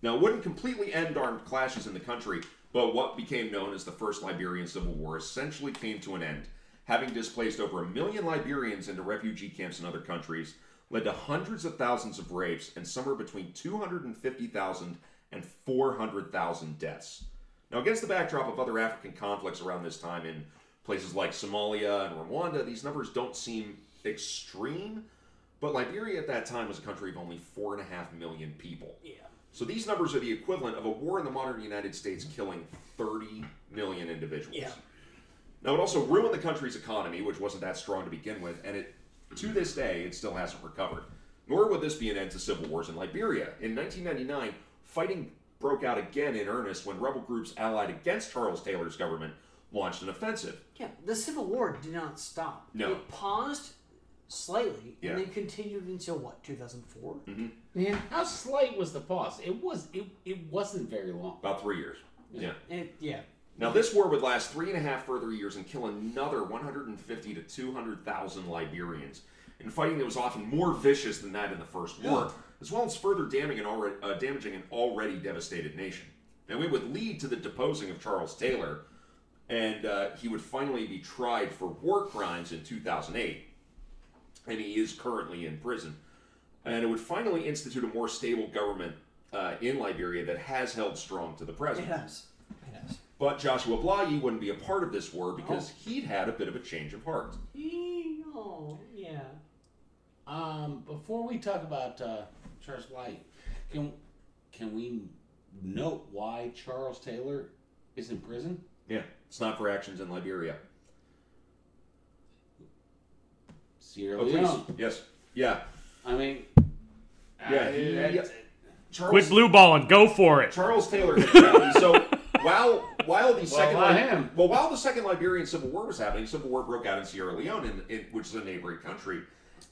Now, it wouldn't completely end armed clashes in the country, but what became known as the First Liberian Civil War essentially came to an end, having displaced over a million Liberians into refugee camps in other countries, led to hundreds of thousands of rapes, and somewhere between 250,000 and 400,000 deaths. Now, against the backdrop of other African conflicts around this time in places like Somalia and Rwanda, these numbers don't seem extreme, but Liberia at that time was a country of only 4.5 million people. Yeah. So these numbers are the equivalent of a war in the modern United States killing 30 million individuals. Yeah. Now, it also ruined the country's economy, which wasn't that strong to begin with, and it, to this day, it still hasn't recovered. Nor would this be an end to civil wars in Liberia. In 1999, fighting broke out again in earnest when rebel groups allied against Charles Taylor's government launched an offensive. Yeah, the Civil War did not stop. No. It paused slightly Yeah. and then continued until what, 2004? Mm-hmm. Man, how slight was the pause? It was. It, it wasn't very long. About three years. Yeah. It, yeah. Now, this war would last three and a half further years and kill another 150 to 200,000 Liberians in fighting that was often more vicious than that in the First War, as well as further damaging an, already, uh, damaging an already devastated nation. And it would lead to the deposing of Charles Taylor, and uh, he would finally be tried for war crimes in 2008, and he is currently in prison. And it would finally institute a more stable government uh, in Liberia that has held strong to the present. It has. But Joshua Blahyi wouldn't be a part of this war because he'd had a bit of a change of heart. Oh, yeah. Um, before we talk about uh, Charles White, can can we note why Charles Taylor is in prison? Yeah, it's not for actions in Liberia. Sierra Oh, Leone. please. Yes. Yeah. I mean, Yeah, I- he- that's- Charles, Quit blue balling. Go for it. Charles Taylor. so while while the second not Li- well while the second Liberian Civil War was happening, Civil War broke out in Sierra Leone, in, in, which is a neighboring country,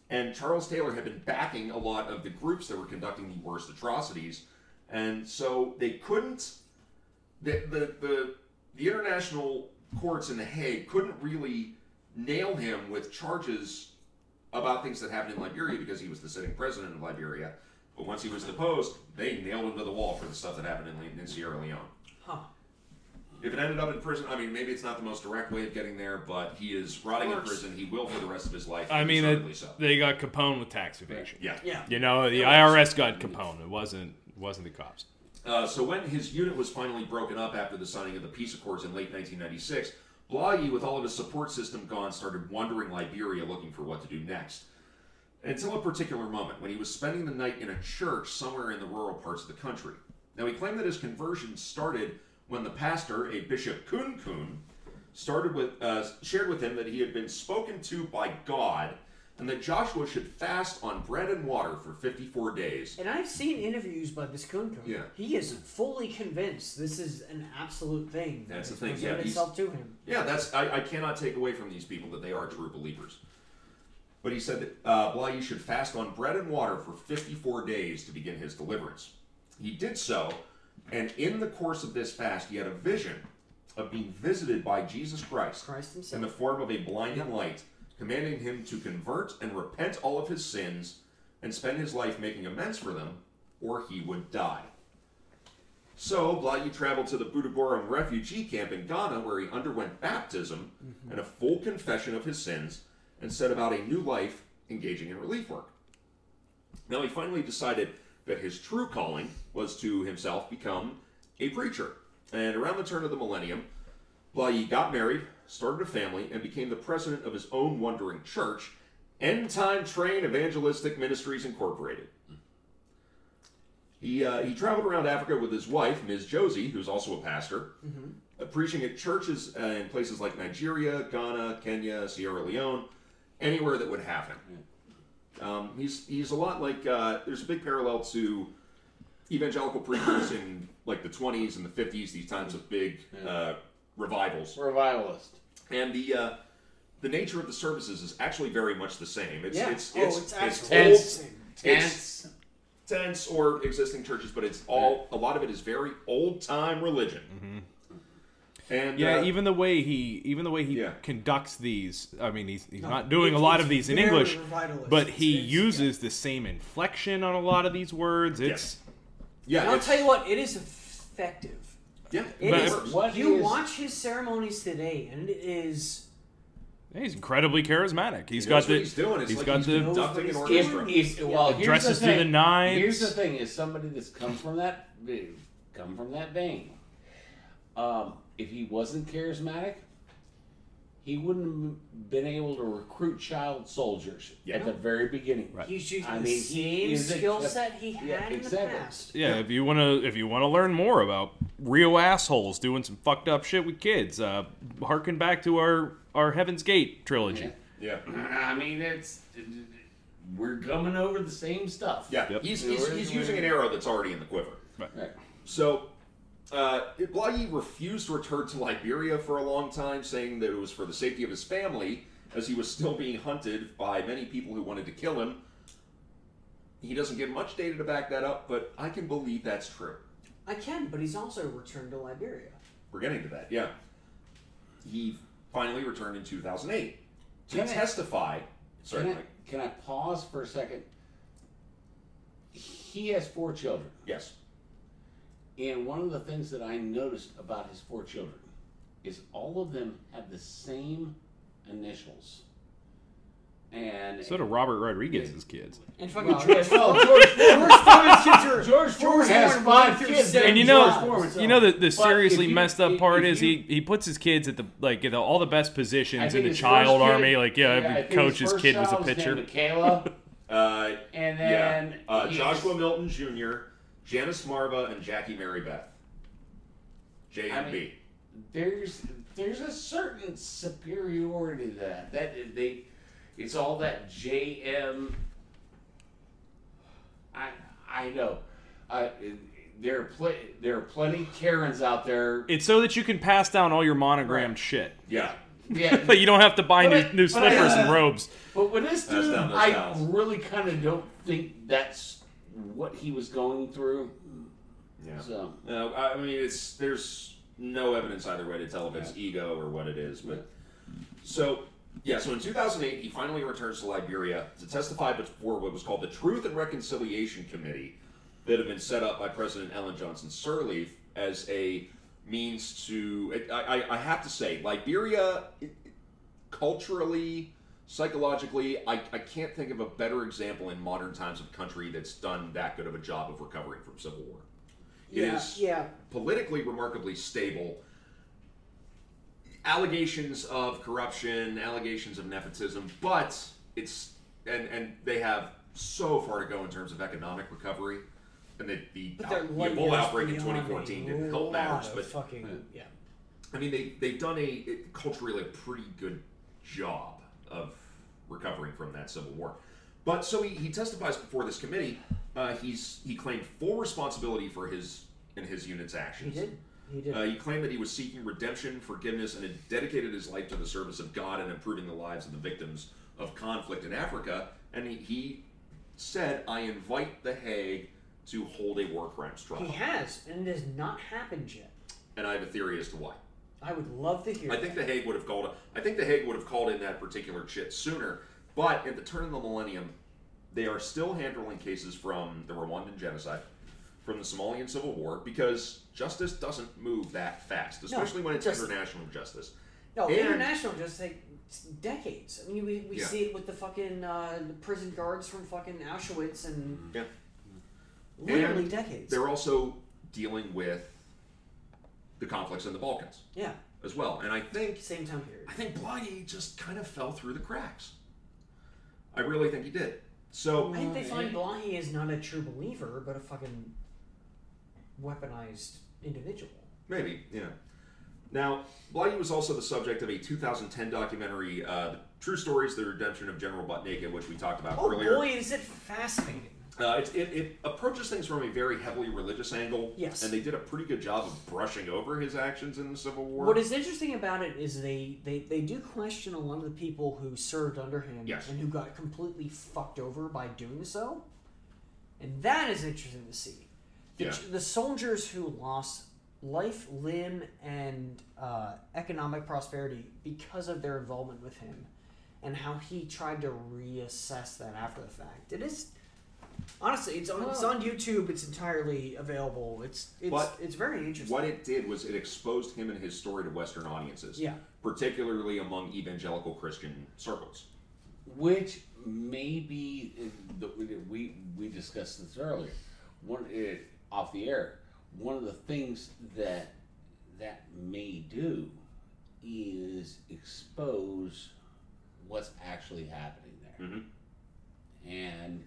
and Charles Taylor had been backing a lot of the groups that were conducting the worst atrocities, and so they couldn't. The the the, the international courts in The Hague couldn't really nail him with charges about things that happened in Liberia because he was the sitting president of Liberia. But once he was deposed, they nailed him to the wall for the stuff that happened in, in Sierra Leone. Huh. If it ended up in prison, I mean, maybe it's not the most direct way of getting there, but he is rotting in prison. He will for the rest of his life. I mean, it, so. they got Capone with tax evasion. Yeah. Yeah. You know, the IRS got Capone. It wasn't it wasn't the cops. Uh, so when his unit was finally broken up after the signing of the peace accords in late 1996, Blahyi, with all of his support system gone, started wandering Liberia looking for what to do next. Until a particular moment when he was spending the night in a church somewhere in the rural parts of the country. Now he claimed that his conversion started when the pastor, a Bishop Kun Kun, started with uh, shared with him that he had been spoken to by God and that Joshua should fast on bread and water for 54 days. And I've seen interviews by this Kunko. Yeah. He is fully convinced this is an absolute thing. that That's the thing, yeah, itself to him. Yeah, that's I, I cannot take away from these people that they are true believers. But he said that uh, Blahyi should fast on bread and water for 54 days to begin his deliverance. He did so, and in the course of this fast, he had a vision of being visited by Jesus Christ, Christ in the form of a blinding light, commanding him to convert and repent all of his sins and spend his life making amends for them, or he would die. So, Blahyi traveled to the Buduburam refugee camp in Ghana where he underwent baptism mm-hmm. and a full confession of his sins and set about a new life engaging in relief work. Now, he finally decided that his true calling was to himself become a preacher. And around the turn of the millennium, Blahyi got married, started a family, and became the president of his own wandering church, End Time Train Evangelistic Ministries Incorporated. He, uh, he traveled around Africa with his wife, Ms. Josie, who's also a pastor, uh, preaching at churches uh, in places like Nigeria, Ghana, Kenya, Sierra Leone, anywhere that would have him. Um, he's, he's a lot like, uh, there's a big parallel to evangelical preachers in like the 20s and the 50s, these times of big uh, revivals. revivalist. And the uh, the nature of the services is actually very much the same. It's yeah. it's oh, it's, it's, it's actually old, the same. Tense. tents or existing churches, but it's all a lot of it is very old time religion. And Yeah, uh, even the way he even the way he Yeah. conducts these. I mean, he's he's No, not doing a lot of these in English, revitalist. but he It's- uses the same inflection on a lot of these words. It's Yes. yeah, And I'll tell you what, it is effective. Yeah, It But is. what you is- watch his ceremonies today, and it is. he's incredibly charismatic. He's He got the what he's doing. It's he's like got he's the- conducting an orchestra. he's If, well, here's Dresses the to thing. the nines. Here's the thing: is somebody that's come from that come from that vein. Um, if he wasn't charismatic, he wouldn't have been able to recruit child soldiers Yeah. at the very beginning. Right. He's using I the mean, he same is skill set he Yeah, had in exactly. the past. yeah. If you wanna if you wanna learn more about real assholes doing some fucked up shit with kids, uh, harken back to our our Heaven's Gate trilogy. Yeah. yeah, I mean, it's we're coming over the same stuff. yeah. Yep. He's, he's, he's using an arrow that's already in the quiver. Right. So, uh, Blahyi refused to return to Liberia for a long time, saying that it was for the safety of his family, as he was still being hunted by many people who wanted to kill him. He doesn't give much data to back that up, but I can believe that's true. I can, but he's also returned to Liberia. We're getting to that, yeah. He finally returned in 2008 to Can I- testify. Sorry, Can I, can I pause for a second? He has four children. Yes. And one of the things that I noticed about his four children is all of them have the same initials. And So do Robert Rodriguez's kids. And fucking Well, George, well, George, George Foreman's kids are George Foreman has Foreman five kids, And you know, Foreman, so- you know the, the seriously you- messed up if- part if is you- he he puts his kids at the like at the, all the best positions in the child first kid- army. Like yeah, I every coach's kid was a pitcher. Michaela, Uh, and yeah. then Uh, Joshua Milton Jr., Janice Marva, and Jackie Mary Beth. J I and mean- B. there's there's a certain superiority to that. That they, it's all that JM. I I know. I there are pl- there are plenty Karens out there. It's so that you can pass down all your monogrammed Right. shit. Yeah. Yeah, But you don't have to buy But new, I- new but I- slippers and robes. But with this dude, I styles. really kind of don't think that's what he was going through. Yeah. So No, I I mean it's there's no evidence either way to tell if it's ego or what it is, but so yeah. So in 2008, he finally returns to Liberia to testify before what was called the Truth and Reconciliation Committee, that had been set up by President Ellen Johnson Sirleaf as a means to. I, I, I have to say, Liberia, culturally, psychologically, I, I can't think of a better example in modern times of country that's done that good of a job of recovering from civil war. It yeah, is yeah. politically remarkably stable. Allegations of corruption, allegations of nepotism, but it's and and they have so far to go in terms of economic recovery. And the, the, they're out- the Ebola outbreak in 2014 didn't help matters, but fucking yeah. I mean they they've done a it, culturally a pretty good job of recovering from that civil war. But so he, he testifies before this committee. Uh, he's he claimed full responsibility for his and his unit's actions. He did. He did. Uh, he claimed that he was seeking redemption, forgiveness, and had dedicated his life to the service of God and improving the lives of the victims of conflict in Africa. And he, he said, I invite The Hague to hold a war crimes trial. he has, and it has not happened yet. And I have a theory as to why. I would love to hear. I think The Hague would have called I think The Hague would have called in that particular shit sooner. But at the turn of the millennium, they are still handling cases from the Rwandan genocide, from the Somalian civil war, because justice doesn't move that fast, especially when it's just- international justice. No, And- international just like decades. I mean, we, we Yeah. see it with the fucking uh, the prison guards from fucking Auschwitz and Yeah. literally And decades. They're also dealing with the conflicts in the Balkans Yeah, as well. And I think same time period. I think Blahyi just kind of fell through the cracks. I really think he did. So I think they Uh, find. Blahyi is not a true believer, but a fucking weaponized individual. maybe, yeah. Now, Blahyi was also the subject of a 2010 documentary, uh, True Stories: The Redemption of General Butt Naked, which we talked about Oh earlier. boy, is it fascinating! Uh, it, it, it approaches things from a very heavily religious angle. Yes. And they did a pretty good job of brushing over his actions in the Civil War. What is interesting about it is they, they, they do question a lot of the people who served under him Yes. and who got completely fucked over by doing so. And that is interesting to see. The, Yeah. the soldiers who lost life, limb, and uh, economic prosperity because of their involvement with him, and how he tried to reassess that after the fact. It is honestly, it's on it's on YouTube. It's entirely available. It's it's But it's very interesting. What it did was it exposed him and his story to Western audiences. Yeah. Particularly among evangelical Christian circles. which maybe uh, we we discussed this earlier. One it, off the air. One of the things that that may do is expose what's actually happening there. Mhm. And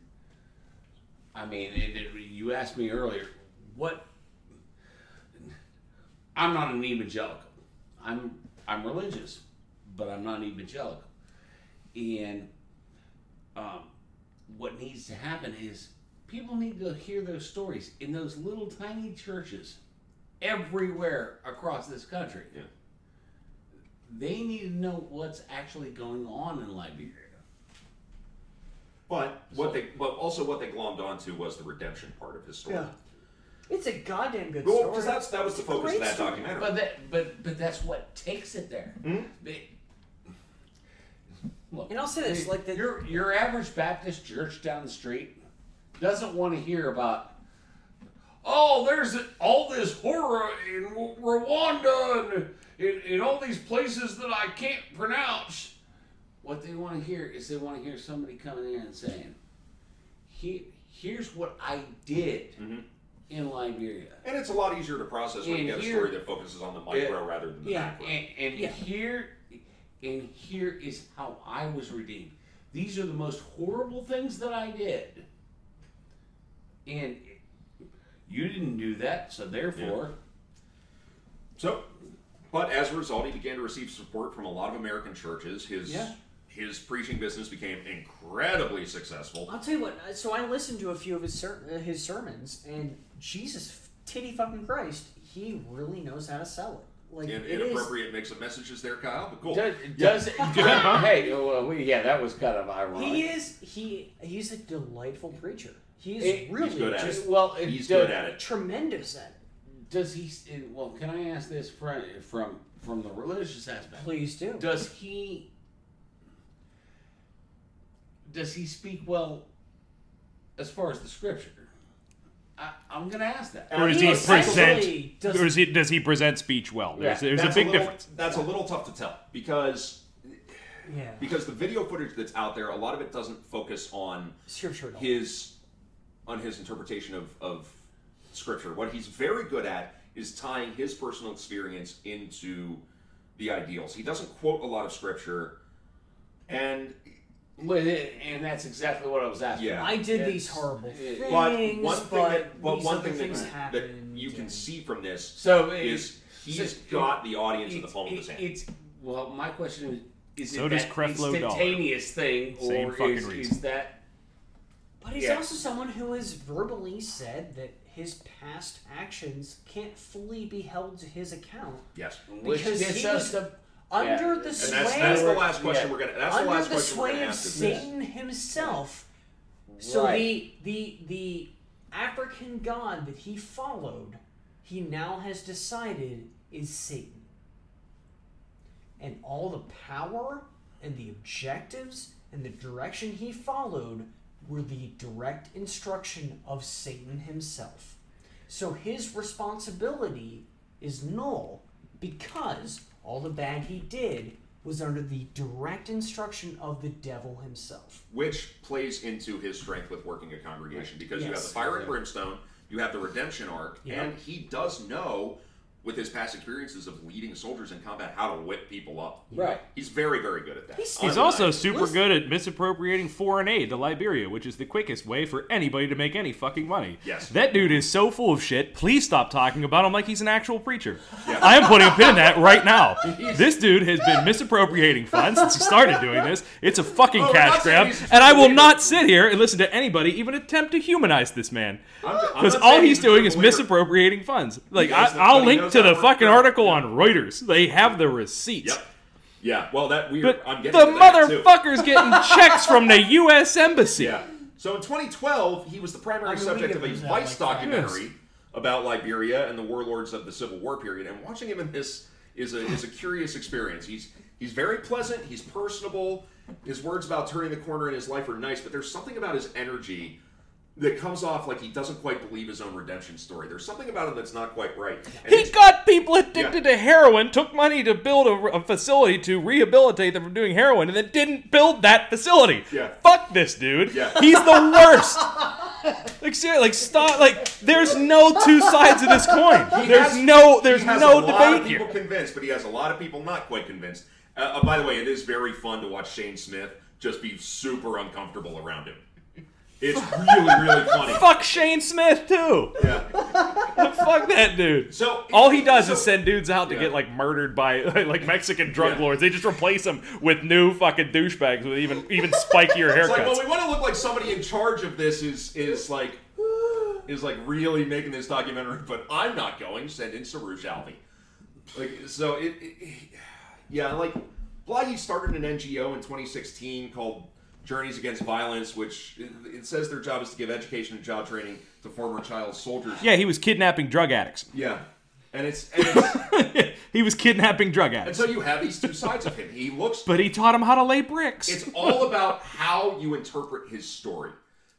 I mean, it, it, you asked me earlier what. I'm not an evangelical. I'm I'm religious, but I'm not an evangelical. And um, what needs to happen is people need to hear those stories in those little tiny churches everywhere across this country. Yeah. They need to know what's actually going on in Liberia. But what So- they but also what they glommed onto was the redemption part of his story. Yeah. It's a goddamn good Well, story. because that's that was the focus of that story. documentary. But that, but but that's what takes it there. Hmm? They- look, And I'll say this, like the- your your average Baptist church down the street doesn't want to hear about. Oh, there's all this horror in Rwanda and in, in all these places that I can't pronounce. What they want to hear is they want to hear somebody coming in and saying, "He, here's what I did Mhm. in Liberia." And it's a lot easier to process when you And get a story that focuses on the micro rather than the Yeah, macro. And, and Yeah. here, and here is how I was redeemed. These are the most horrible things that I did, and you didn't do that. So therefore, So, but as a result, he began to receive support from a lot of American churches. His Yeah. His preaching business became incredibly successful. I'll tell you what. uh, So I listened to a few of his ser- uh, his sermons, and Jesus, titty fucking Christ, he really knows how to sell it. Like In, it is. inappropriate mix of messages there, Kyle. But cool. does, does, does hey, well, we, yeah, that was kind of ironic. He is he he's a delightful preacher. He's It- really He's good at just it. well, it He's does- good at it. tremendous at it. Does he? Well, can I ask this from from from the religious aspect? Please do. Does he? Does he speak well as far as the scripture? I, I'm going to ask that. Or does He he present? does- Or does he does he present speech well? There's, Yeah, there's a That's big little, difference. That's a little tough to tell because Yeah. because the video footage that's out there, a lot of it doesn't focus on Scripture. at all. his on his interpretation of, of scripture. What he's very good at is tying his personal experience into the ideals. He doesn't quote a lot of scripture, and Well, it- and that's exactly what I was asking. Yeah. I did It's- these horrible it- things, but one thing but that but one thing things that, that happened. you can see from this So is it's- he's so- got the audience in the it's- palm of his it- hand. It's well, my question is: Is So it does that Creflo Dollar. instantaneous thing, Same or fucking is, reason. is that But he's Yeah. also someone who has verbally said that his past actions can't fully be held to his account yes, because gets he was to under Yeah. the sway. and that's that's the last question yeah. we're gonna. That's the last the question we're gonna of ask. is this. Satan himself. So the the the African god that he followed, he now has decided is Satan. And all the power and the objectives and the direction he followed were the direct instruction of Satan himself. So his responsibility is null because all the bad he did was under the direct instruction of the devil himself. which plays into his strength with working a congregation because you have the fire and brimstone, you have the redemption arc, Yeah. and he does know with his past experiences of leading soldiers in combat how to whip people up. right? He's very, very good at that. He's- He's also super Listen- good at misappropriating foreign aid to Liberia, which is the quickest way for anybody to make any fucking money. Yes. That dude is so full of shit. Please stop talking about him like he's an actual preacher. Yeah. I am putting a pin in that right now. This dude has been misappropriating funds since he started doing this. It's a fucking Oh, cash grab, and I will not sit here and listen to anybody even attempt to humanize this man. I'm- I'm Because all saying he's doing is misappropriating funds. Like I, I'll link knows to the fucking article on Reuters. They have the receipts. Yep. Yeah. Well, that we. But I'm getting the to too. motherfucker's getting checks from the U.S. Embassy. Yeah. So in 2012, he was the primary I mean, subject of a Vice like that. documentary about Liberia and the warlords of the Civil War period. And watching him in this is a is a curious experience. He's he's very pleasant. He's personable. His words about turning the corner in his life are nice, but there's something about his energy that comes off like he doesn't quite believe his own redemption story. There's something about him that's not quite right. And He got people addicted Yeah. to heroin, took money to build a, a facility to rehabilitate them from doing heroin, and then didn't build that facility. Yeah. Fuck this dude. Yeah. He's the worst. like seriously, like stop. Like there's no two sides of this coin. He There's has- no there's he has no a lot of debate people here. convinced, but he has a lot of people not quite convinced. Uh, uh, by the way, it is very fun to watch Shane Smith just be super uncomfortable around him. It's really, really funny. Fuck Shane Smith too. Yeah. Fuck that dude. So All he does so- is send dudes out to Yeah. get like murdered by like Mexican drug Yeah. lords. They just replace them with new fucking douchebags with even even spikier It's like, haircuts. well, we want to look like somebody in charge of this is is like is like really making this documentary, but I'm not going. Send in Suroosh Alvi. Like so, it, it, yeah, like Blahyi started an NGO in 2016 called Journeys Against Violence, which it, says their job is to give education and job training to former child soldiers. yeah, he was kidnapping drug addicts. yeah, and it's and, it's, he was kidnapping drug addicts. and so you have these two sides of him. He looks But he taught him how to lay bricks. it's all about how you interpret his story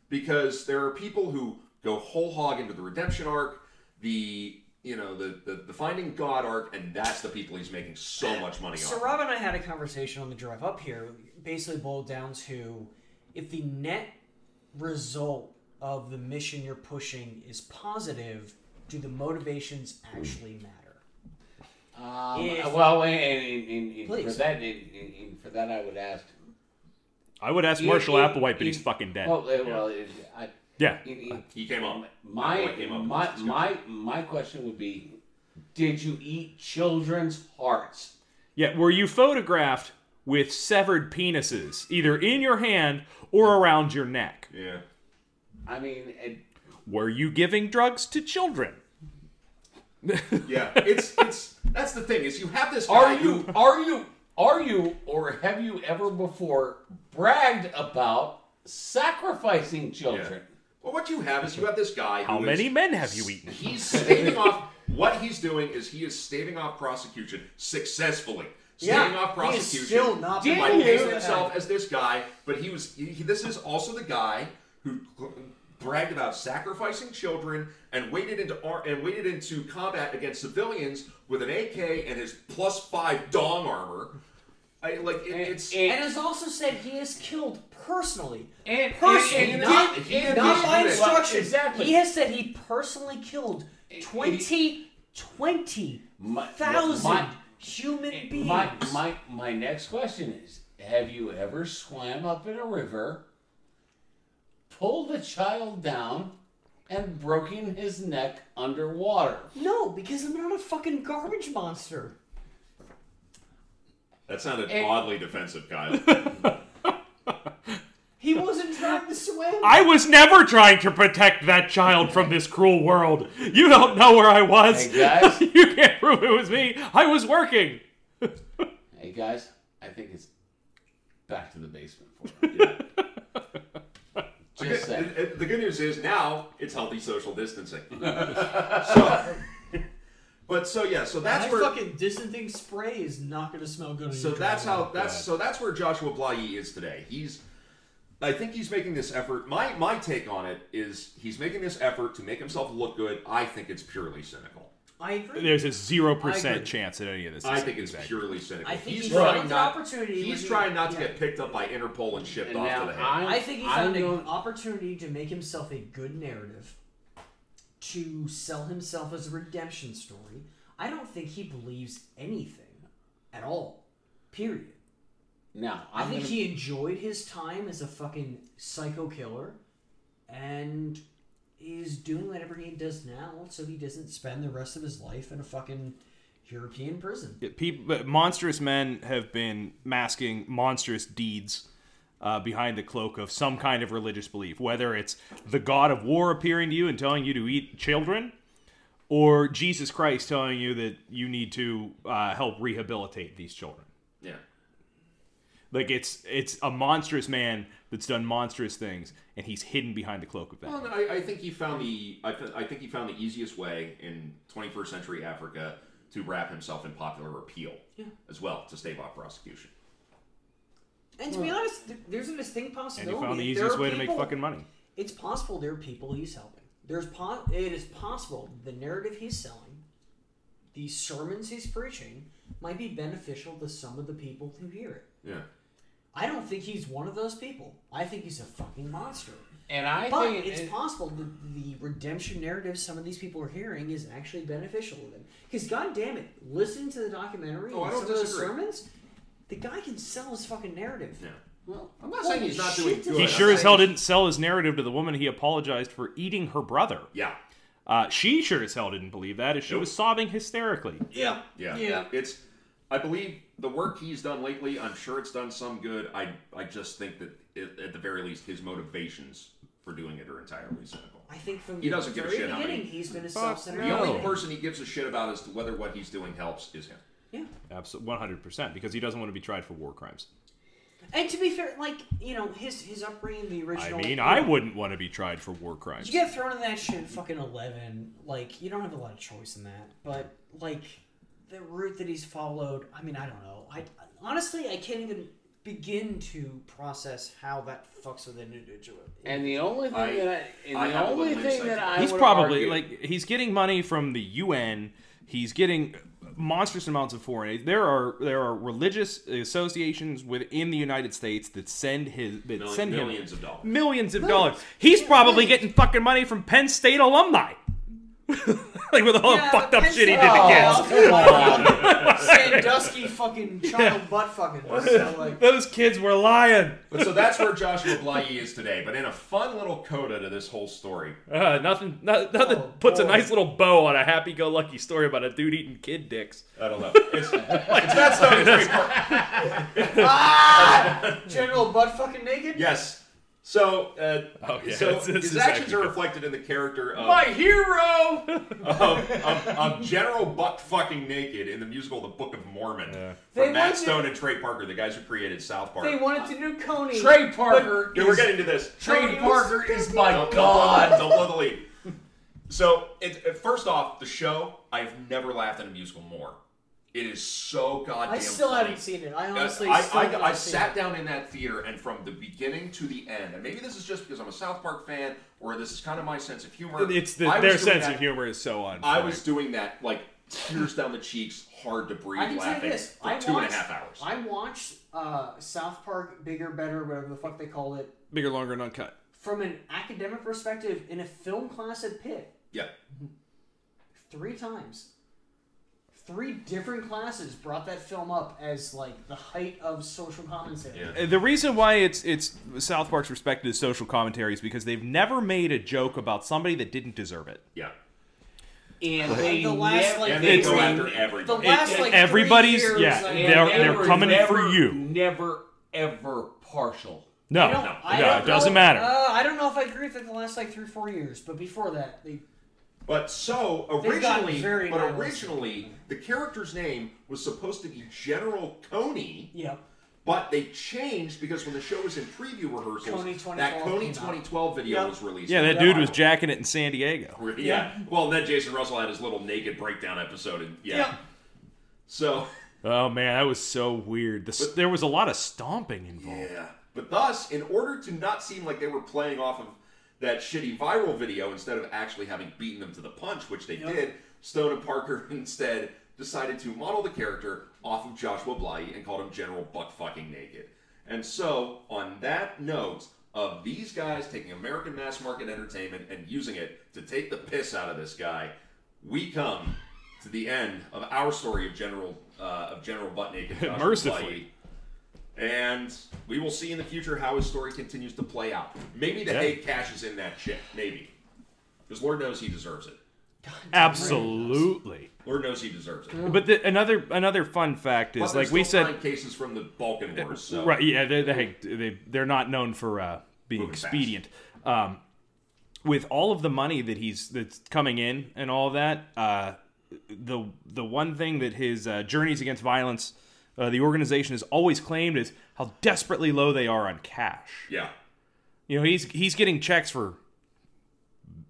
because there are people who go whole hog into the redemption arc the you know the, the the finding god arc and that's the people he's making so much money on. So Rob and I had a conversation on the drive up here. Basically, boiled down to if the net result of the mission you're pushing is positive, do the motivations actually matter? Um, If- well, and, and, and, and for that, and, and- and for that, I would ask. I would ask Marshall Applewhite, but he's fucking dead. Well, uh, well, it- I, yeah. in- in- he came up my came up my my my question would be, did you eat children's hearts? Yeah, were you photographed with severed penises, either in your hand or around your neck? yeah I mean, it, Were you giving drugs to children? yeah it's it's that's the thing is you have this guy are who you are you are you or have you ever before bragged about sacrificing yeah. Children? well what you have is you have this guy How who is- many men have you eaten? He's staving off. What he's doing is he is staving off prosecution successfully. Staving Yeah, off he is prosecution. still not Did by you? painting himself as this guy, but he was. He, this is also the guy who bragged about sacrificing children and waded into ar- and waded into combat against civilians with an AK and his plus five dong armor. I, like it, it's. And- And has also said he has killed personally. And, Personally, and- and- not, he did not by unit. instruction. Exactly. He has said he personally killed 20, 20 My- thousand human beings. My, my, my next question is Have you ever swam up in a river, pulled a child down, and broken his neck underwater? no, because I'm not a fucking garbage monster. That sounded and- oddly defensive, Kyle. He wasn't trying to swim. I was never trying to protect that child from this cruel world. You don't know where I was. Hey, guys. you can't prove it was me. I was working. Hey, guys, I think it's back to the basement for you. Just saying. The, the good news is now it's healthy social distancing. so, but so yeah, so that's that where. fucking distancing spray is not going to smell good. on So that's driveway. how that's so that's where Joshua Blahyi is today. He's I think he's making this effort. My my take on it is he's making this effort to make himself look good. I think it's purely cynical. I agree. There's a zero I percent agree. chance that any of this. I is think it's exact. purely cynical. I think he's he trying found an not. opportunity He's when he- trying not to yeah. get picked up by Interpol and shipped And off now to the head. I'm- I think he I found an don't- opportunity to make himself a good narrative, to sell himself as a redemption story. I don't think he believes anything at all. Period. Now, i I'm think gonna, he enjoyed his time as a fucking psycho killer, and is doing whatever he does now, so he doesn't spend the rest of his life in a fucking European prison. Yeah, People, monstrous men have been masking monstrous deeds uh, behind the cloak of some kind of religious belief, whether it's the god of war appearing to you and telling you to eat children, or Jesus Christ telling you that you need to uh, help rehabilitate these children. Yeah. Like it's it's a monstrous man that's done monstrous things, and he's hidden behind the cloak of that. Well, I, I think he found the I, th- I think he found the easiest way in 21st century Africa to wrap himself in popular appeal yeah. as well to stave off prosecution. And to be hmm. honest, there's a distinct and possibility. he found the there easiest are way to make people- fucking money. It's possible there are people he's helping. There's po- It is possible the narrative he's selling, the sermons he's preaching, might be beneficial to some of the people who hear it. Yeah. I don't think he's one of those people. I think he's a fucking monster. And I But think it's it- possible the, the redemption narrative some of these people are hearing is actually beneficial to them. Because, god damn it, listen to the documentary Oh, I and don't some of those disagree. sermons, the guy can sell his fucking narrative. Yeah. well, I'm not Holy saying he's not doing does good. He I'm sure as saying hell didn't sell his narrative to the woman he apologized for eating her brother. Yeah. Uh, she sure as hell didn't believe that, as she Nope. was sobbing hysterically. Yeah. Yeah. Yeah. It's I believe the work he's done lately, I'm sure it's done some good. I I just think that it, at the very least his motivations for doing it are entirely cynical. I think from He the doesn't give a very shit how beginning, many- he's been a Fuck self-centered. The no. only person he gives a shit about as to whether what he's doing helps is him. Yeah. Absolutely, one hundred percent, because he doesn't want to be tried for war crimes. And to be fair, like you know, his his upbringing, the original. I mean, you I know, wouldn't want to be tried for war crimes. You get thrown in that shit fucking eleven. Like you don't have a lot of choice in that. But like the route that he's followed, I mean, I don't know. I honestly, I can't even begin to process how that fucks with an individual. and the only thing I- that I, and I the only thing that I he's would probably argue- like he's getting money from the UN. He's getting monstrous amounts of foreign aid. There are there are religious associations within the United States that send his that Mil- send him millions of dollars. millions of dollars. He's probably getting fucking money from Penn State alumni. like with all Yeah, the fucked up shit he did to Oh, kids. come. Sandusky fucking child butt fucking. So, like, Those kids were lying. But so that's where Joshua Blahyi is today. But in a fun little coda to this whole story. Uh, nothing, no- nothing Oh, puts a nice little bow on a happy-go-lucky story about a dude eating kid dicks. I don't know. It's, it's not Stone and Trey Parker. ah! General butt fucking naked. Yes. So, uh, Oh, yeah, so this- this his is actions actually are reflected in the character of, my hero. of, of, of General Butt fucking Naked in the musical The Book of Mormon Yeah. They from Matt wanted- Stone and Trey Parker, the guys who created South Park. They wanted to do Kony. Trey Parker. yeah, we're getting to this. Trey Parker is my Don't- god. Don't blow the lead. So, it, it- first off, the show, I've never laughed at a musical more. It is so goddamn I still funny. haven't seen it. I honestly I, still I, haven't I seen sat it. down in that theater, and from the beginning to the end, and maybe this is just because I'm a South Park fan, or this is kind of my sense of humor. It's the, their sense that- of humor is so on. I was doing that like tears down the cheeks, hard to breathe, I can laughing this. for I two and a half hours. I watched uh, South Park, bigger, better, whatever the fuck they call it, bigger, longer, and uncut. from an academic perspective in a film class at Pitt yeah, three times. Three different classes brought that film up as like the height of social commentary. yeah. Uh, The reason why it's it's South Park's respected as social commentary is because they've never made a joke about somebody that didn't deserve it. yeah. And they the last, like, they It's- go three- after The last It- like everybody's- three years, yeah, I- and they're- they they're coming never, for you. Never ever partial. No, no, no, it doesn't know- matter. Uh, I don't know if I agree with it the last like three, four years, but before that, they But so originally, very but nihilistic. originally, the character's name was supposed to be General Kony. yeah. But they changed because when the show was in preview rehearsals, Kony that Kony came out. 2012 video Yep. was released. yeah, that in dude was jacking it in San Diego. Yeah. yeah. Well, then Jason Russell had his little naked breakdown episode, and yeah. Yep. So Oh man, that was so weird. The, there was a lot of stomping involved. yeah. But thus, in order to not seem like they were playing off of that shitty viral video instead of actually having beaten them to the punch, which they Yep. did, Stone and Parker instead decided to model the character off of Joshua Blahyi and called him General Buck Fucking Naked. And so, on that note of these guys taking American mass market entertainment and using it to take the piss out of this guy, we come to the end of our story of General uh, of General Butt Naked. Mercifully. Blahyi. And we will see in the future how his story continues to play out. Maybe the Yeah. hate cashes in that shit. Maybe. Because Lord knows he deserves it. Absolutely. Lord knows he deserves it. But the, another another fun fact is, there's like we said, nine cases from the Balkan Wars. So. Right? Yeah, they, they, they they're not known for uh, being Moving fast. expedient. Um, with all of the money that he's that's coming in and all that, uh, the the one thing that his uh, journeys against violence uh, the organization has always claimed is how desperately low they are on cash. Yeah. You know, he's he's getting checks for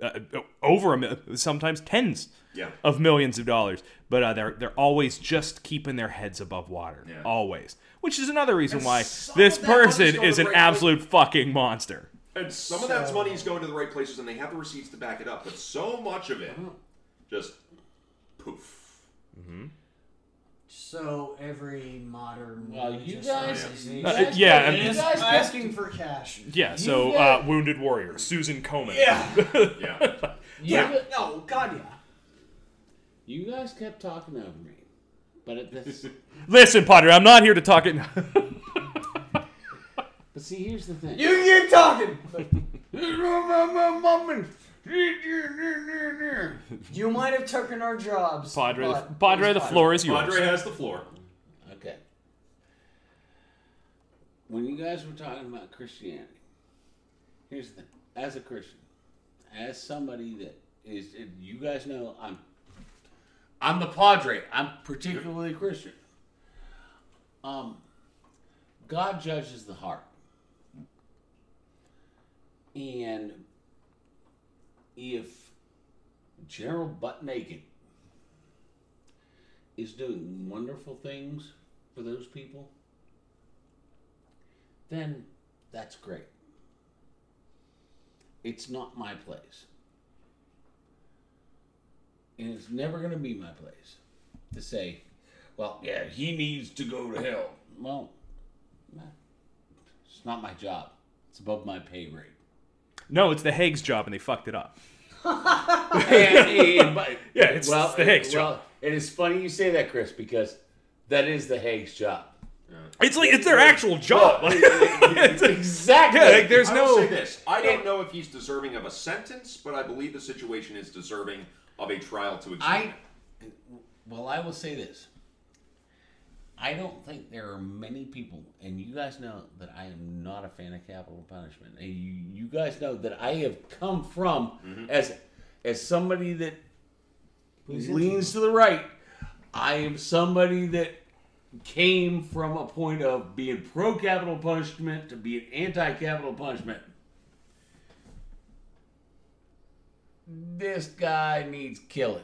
uh, over a mil- sometimes tens Yeah. of millions of dollars, but uh, they're they're always just keeping their heads above water, Yeah. always. Which is another reason And why this of that money's person is an right absolute fucking monster. And some of that money is going to the right places, and they have the receipts to back it up. But so much of it, just poof. So every modern. Well, you guys- organization you Uh, yeah, and- you is guys got- asking for cash. Yeah. So, got- uh, wounded warrior Susan Komen. Yeah. Yeah. you Yeah. got- No, God, yeah. You guys kept talking over me, but at this, Listen, Potter, I'm not here to talk it. but see, here's the thing. You keep talking. You might have taken our jobs. Padre, the, but Padre, the floor is yours. Padre has the floor. Okay. When you guys were talking about Christianity, here's the thing. As a Christian, as somebody that is, you guys know, I'm, I'm the Padre. I'm particularly Christian. Um, God judges the heart, and if General Butt Naked is doing wonderful things for those people, then that's great. It's not my place. And it's never going to be my place to say, well, yeah, he needs to go to hell. Well, it's not my job. It's above my pay rate. No, it's the Hague's job, and they fucked it up. And- and- but- Yeah, it's- it's the Hague's job. well, it is funny you say that, Chris, because that is the Hague's job. It's like it's their actual job. exactly. yeah, like there's I will say this: I don't know if he's deserving of a sentence, but I believe the situation is deserving of a trial to examine. I, well, I will say this. I don't think there are many people, and you guys know that I am not a fan of capital punishment. And you, you guys know that I have come from mm-hmm. as as somebody that leans to the right. I am somebody that came from a point of being pro capital punishment to being anti capital punishment. This guy needs killing.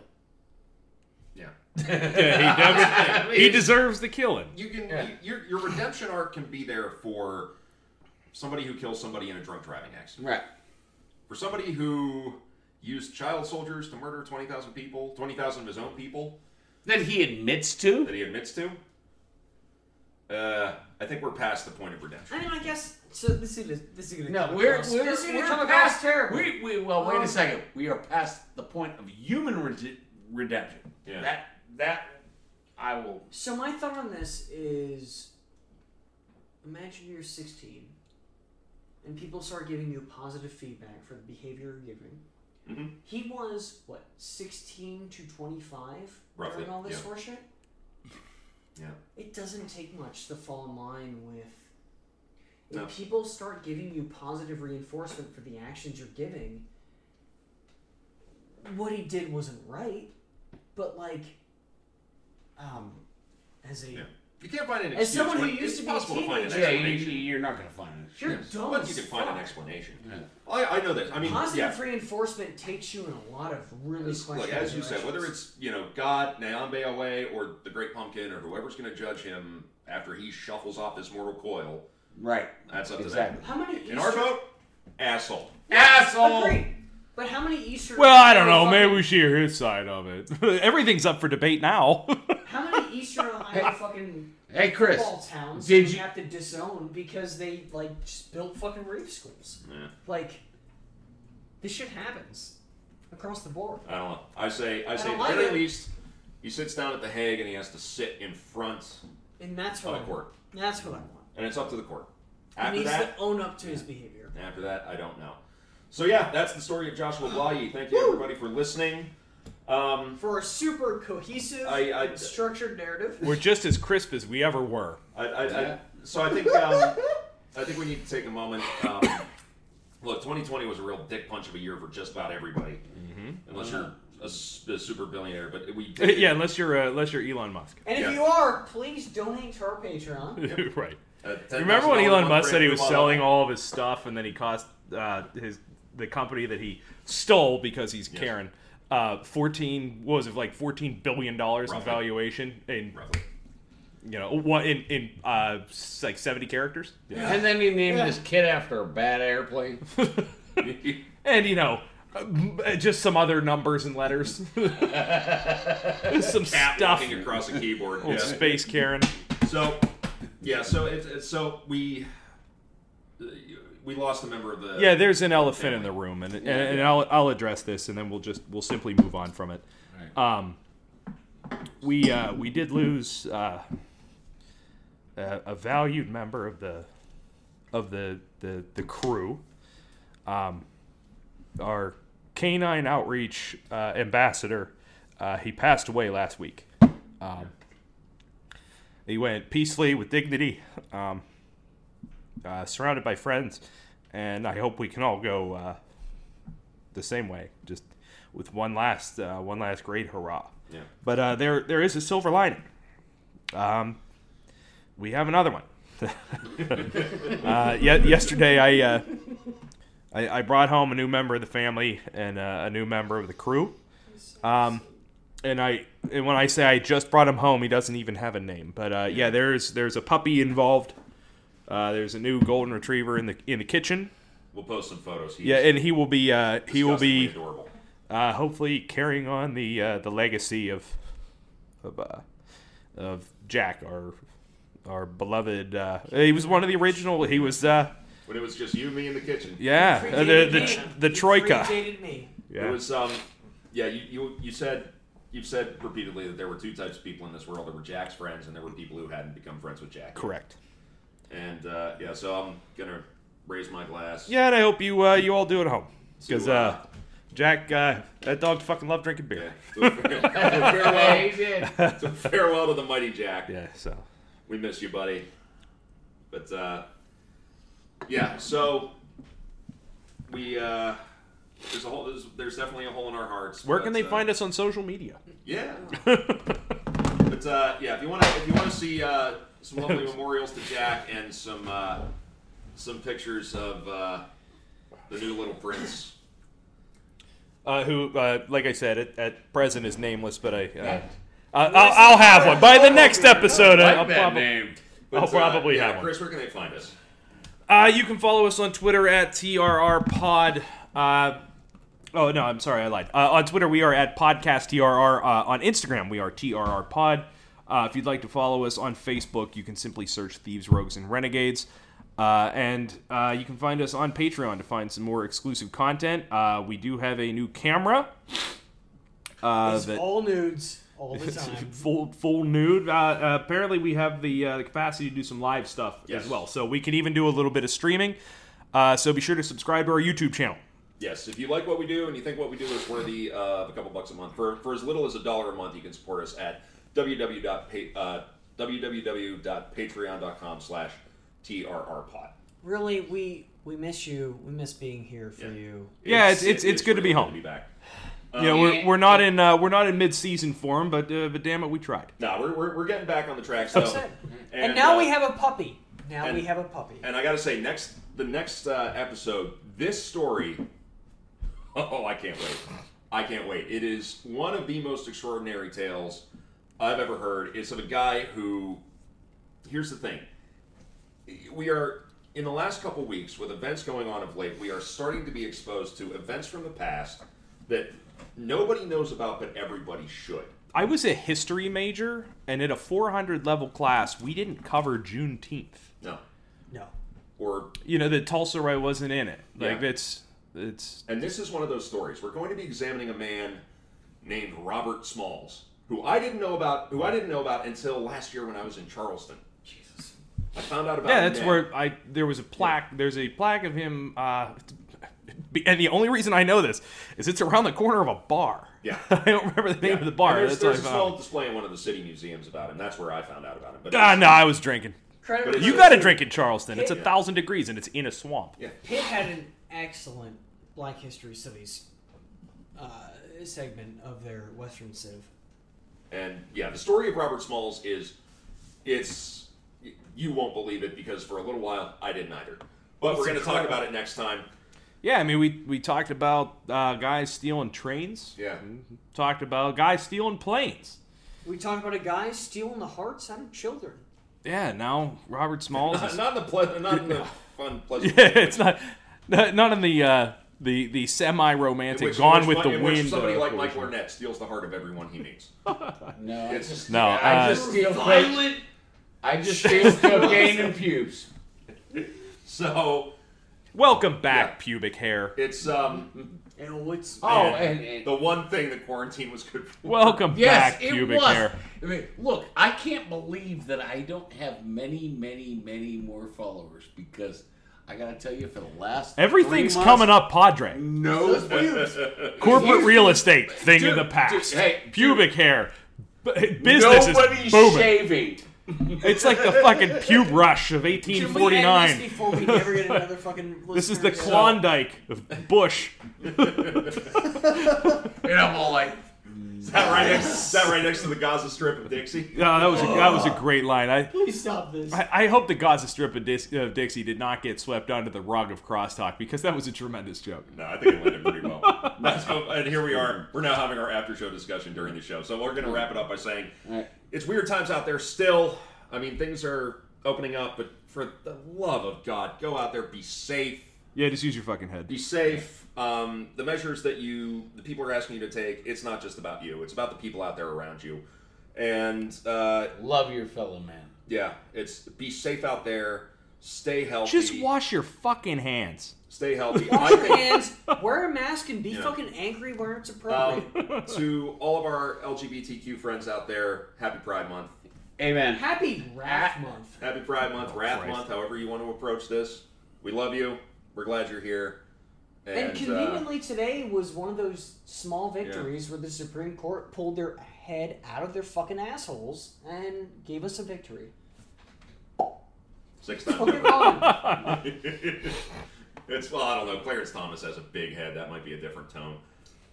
Yeah. Yeah, he, definitely- he deserves the killing. You can you, your your redemption arc can be there for somebody who kills somebody in a drunk driving accident. Right. For somebody who used child soldiers to murder twenty thousand people, twenty thousand of his own people That he admits to. that he admits to. Uh, I think we're past the point of redemption. I mean, I guess. So this is this is gonna No, come we're across, we're, this is gonna we're come across past terrible. We, we well, wait Um, a second. We are past the point of human rede- redemption. Yeah. That that I will. So my thought on this is, imagine you're 16, and people start giving you positive feedback for the behavior you're giving. Mhm. He was what 16 to 25 Roughly, during all this yeah. horseshit. Yeah. It doesn't take much to fall in line with. If No. people start giving you positive reinforcement for the actions you're giving, what he did wasn't right, but like, um, as a Yeah. You can't find an As excuse. someone who but used it's to be a possible to find an teenager- Yeah, you, explanation. you're not gonna find it. you're Yes. dumb But you can find an explanation. Yeah. I, I know this. I mean, Positive yeah. reinforcement takes you in a lot of really It's questionable like as you said, whether it's you know God, Nyanbe-a-weh, or the Great Pumpkin, or whoever's going to judge him after he shuffles off this mortal coil, Right. that's up to them. how many them. In our vote, asshole. Asshole. Agreed. But how many Easter? Well, I don't know. Maybe we should hear his side of it. Everything's up for debate now. How many fucking Hey, Chris. football towns did you- have to disown because they like just built fucking reef schools? Yeah. Like, this shit happens across the board. I don't know. I say, I say, don't at like the very it. least, he sits down at the Hague and he has to sit in front And that's what the I want. court, That's what I want. and it's up to the court. He After needs that, to own up to his behavior. after that, I don't know. So yeah, that's the story of Joshua Blahyi. Thank you everybody for listeing. Um, For a super cohesive, I- I- structured narrative. We're just as crisp as we ever were. I, I, Yeah. I, so I think um, I think we need to take a moment. Um, look, 2020 was a real dick punch of a year for just about everybody, unless you're a super billionaire, but we did. yeah, unless you're uh, unless you're Elon Musk. And if Yeah. you are, please donate to our Patreon. right. Uh, Remember when Elon Musk said he was new selling model. all of his stuff, and then he cost uh, his the company that he stole because he's Yes. Karen uh, fourteen what was it like fourteen billion dollars in valuation in Roughly. you know what in in uh, like seventy characters, And then he named his kid after a bad airplane. and you know. uh, Just some other numbers and letters, some Cat stuff. walking across a keyboard. Old Yeah. Space Karen. So, yeah. So it's it's so we uh, we lost a member of the. Yeah, there's an elephant in the room, and and, and I'll I'll address this, and then we'll just we'll simply move on from it. Um, we uh, we did lose uh, a, a valued member of the of the the, the crew. Um, our canine outreach uh, ambassador, uh, he passed away last week. Um, he went peacefully with dignity. Um, uh, surrounded by friends, and I hope we can all go uh, the same way, just with one last uh, one last great hurrah. Yeah. But uh, there there is a silver lining. Um, we have another one. uh, ye- yesterday, I, uh, I I brought home a new member of the family and uh, a new member of the crew. Um, and I and when I say I just brought him home, he doesn't even have a name. But uh, yeah, there's there's a puppy involved. Uh, there's a new golden retriever in the in the kitchen. We'll post some photos. He's Yeah, and he will be uh, he will be adorable. uh, hopefully carrying on the uh, the legacy of of uh, of Jack, our our beloved. Uh, he was one of the original. He was uh, When it was just you, me, in the kitchen. yeah uh, the the tr- the He troika. predated me. Yeah. It was um, yeah. You, you you said you've said repeatedly that there were two types of people in this world. There were Jack's friends, and there were people who hadn't become friends with Jack. correct. And uh, yeah, so I'm gonna raise my glass. Yeah, and I hope you uh, you all do it at home because uh, uh, Jack uh, that dog fucking loved drinking beer. Yeah. So, farewell, he so farewell to the mighty Jack. Yeah, so We miss you, buddy. But uh, yeah, so we uh, there's a hole. There's, there's definitely a hole in our hearts. where can they uh, find us on social media? Yeah. but uh, yeah, if you want to, if you want to see uh, some lovely memorials to Jack and some uh, some pictures of uh, the new little prince. Uh, who, uh, like I said, at, at present is nameless, but I, uh, uh, I'll, I'll have one by the next episode. Like I'll that probably, name. I'll But, uh, probably yeah, have one. Chris, where can they find us? Uh, you can follow us on Twitter at TRRPod. Uh, oh, no, I'm sorry, I lied. Uh, on Twitter, we are at Podcast TRR. Uh, on Instagram, we are TRRPod. Uh, if you'd like to follow us on Facebook, you can simply search Thieves, Rogues, and Renegades. Uh, and uh, you can find us on Patreon to find some more exclusive content. Uh, we do have a new camera. Uh, It's that- all nudes all the time. full full nude. Uh, uh, apparently, we have the, uh, the capacity to do some live stuff Yes. as well, so we can even do a little bit of streaming. Uh, so be sure to subscribe to our YouTube channel. Yes, if you like what we do and you think what we do is worthy of a couple bucks a month, for, for as little as a dollar a month, you can support us at uh, www.patreon.com slash trrpod. really, we we miss you. We miss being here for Yeah. you. Yeah, it's it's, it's good to be home. To be back. You know, we're, we're not in uh, we're not in mid season form, but uh, but damn it, we tried. No, we're, we're, we're getting back on the track. So, That's it. And, now uh, we have a puppy. Now and- we have a puppy. And I got to say, next the next uh, episode, this story. Oh, I can't wait! I can't wait. It is one of the most extraordinary tales I've ever heard. is of a guy who. Here's the thing. We are in the last couple weeks with events going on of late. We are starting to be exposed to events from the past that nobody knows about, but everybody should. I was a history major, and in a 400 level class, we didn't cover Juneteenth. No, no. or You know that Tulsa I wasn't in it. Like Yeah. it's it's And this is one of those stories. We're going to be examining a man named Robert Smalls, who I didn't know about, who I didn't know about until last year when I was in Charleston. Jesus. I found out about. yeah. That's then. where I there was a plaque. There's a plaque of him. Uh, and the only reason I know this is it's around the corner of a bar. Yeah. I don't remember the name Yeah. of the bar. And there's That's there's a small display in one of the city museums about him. That's where I found out about him. But Ah, no, I was drinking. Credit But You got to drink in Charleston. It's a Yeah. thousand degrees and it's in a swamp. Yeah. Pitt had an excellent Black History Studies uh, segment of their Western Civ. And yeah, the story of Robert Smalls is it's you won't believe it because for a little while I didn't either. But we're going to talk about it next time. Yeah, I mean, we we talked about uh, guys stealing trains. Yeah. Talked about guys stealing planes. We talked about a guy stealing the hearts out of children. Yeah, now Robert Smalls. Not, is, not in the ple- not in the fun pleasant. yeah, it's not not not in the uh, the the semi romantic Gone in with the in which Wind. somebody like Mike portion. Lornett steals the heart of everyone he meets. No, It's just No, I uh, just steal Violent. I just steal cocaine and pubes. so welcome back, Yeah. pubic hair. it's um And what's Oh, Man, and, and the one thing that quarantine was good for. Welcome yes, back, it pubic was. hair. I mean, look, I can't believe that I don't have many, many, many more followers because I gotta tell you, for the last time. Everything's three months, coming up, Padre. No, Corporate real estate, thing Dude, of the dude, past. hey, pubic hair. B- Business nobody's is booming. shaving. It's like the fucking pube rush of Can we end this 1849. before we never get another fucking? This is the listener? Klondike of Bush. And I'm all like, Is that right next? Is that right next to the Gaza Strip of Dixie? No, that was a, that was a great line. I Please stop this. I, I hope the Gaza Strip of, Dis, of Dixie did not get swept under the rug of crosstalk because that was a tremendous joke. No, I think it landed pretty well. Let's go- and here we are. We're now having our after show discussion during the show. So we're going to wrap it up by saying all right. it's weird times out there still. I mean, things are opening up, but for the love of God, go out there, be safe. Yeah, just use your fucking head. Be safe. Um, the measures that you, the people are asking you to take, it's not just about you. It's about the people out there around you. And uh, love your fellow man. yeah, it's be safe out there. Stay healthy. Just wash your fucking hands. Stay healthy. Wash your hands. Wear a mask and be Yeah. fucking angry where it's appropriate. Um, to all of our LGBTQ friends out there, happy Pride Month. Amen. Happy Wrath Month. Happy Pride Month, Wrath Christ. Month, however you want to approach this. We love you. We're glad you're here. And, And, uh, conveniently today was one of those small victories where the Supreme Court pulled their head out of their fucking assholes and gave us a victory. six times. Okay, it's well, I don't know. Clarence Thomas has a big head. That might be a different tone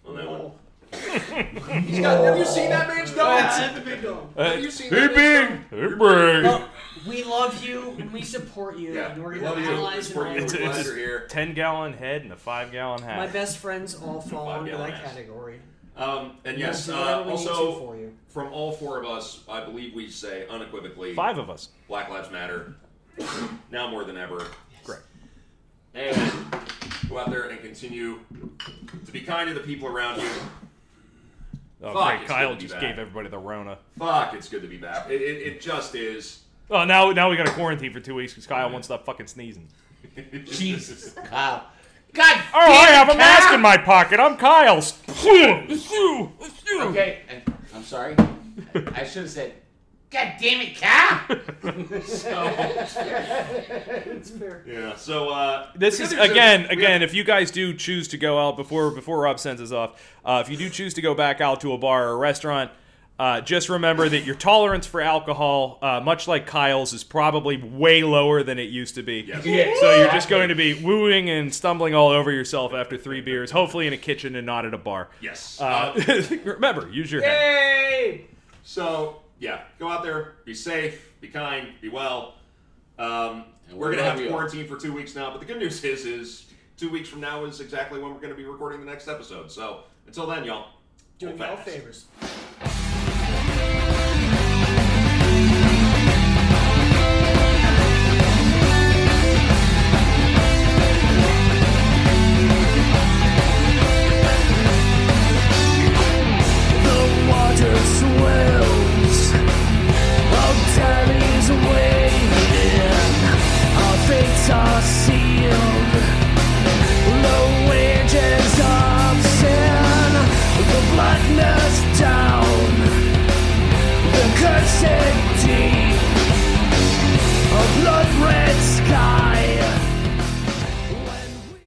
on that one. He's got, have you seen that man's dome? That's the big dome. Have you seen Hey, that man's big. dome? Hey, big. Well, we love you and we support you. Yeah, and we're we gonna love you. analyze Support and you. all It's, glad it's you're here. a 10 gallon head and a 5 gallon hat. My best friends all fall Five into gallon that ass. category. Um, and yes, We'll do uh, whatever we need to also for you. from all four of us, I believe we say unequivocally, Five of us. Black Lives Matter. now more than ever. Correct. And go out there and continue to be kind to the people around you. Oh, Fuck, great. Kyle good to be just back. gave everybody the Rona. Fuck, it's good to be back. It, it, it just is. Oh, now now we got to quarantine for two weeks because Kyle won't stop fucking sneezing. Jesus, Kyle. God. Oh, I have it, a mask in my pocket. I'm Kyle's. Okay, I'm sorry. I should have said, God damn it, Kyle. It's fair. Yeah. So uh, This is again, we again. have- If you guys do choose to go out before before Rob sends us off, uh, if you do choose to go back out to a bar or a restaurant, uh, just remember that your tolerance for alcohol, uh, much like Kyle's, is probably way lower than it used to be. Yes. Yeah, So you're just going to be wooing and stumbling all over yourself after three beers, hopefully in a kitchen and not at a bar. Yes. Uh, Uh, remember, use your head. Yay! so yeah, go out there, be safe, be kind, be well. Um, we're we gonna have quarantine for two weeks now, but the good news is, is two weeks from now is exactly when we're gonna be recording the next episode. So until then, y'all, Doing hold y'all fast. favors.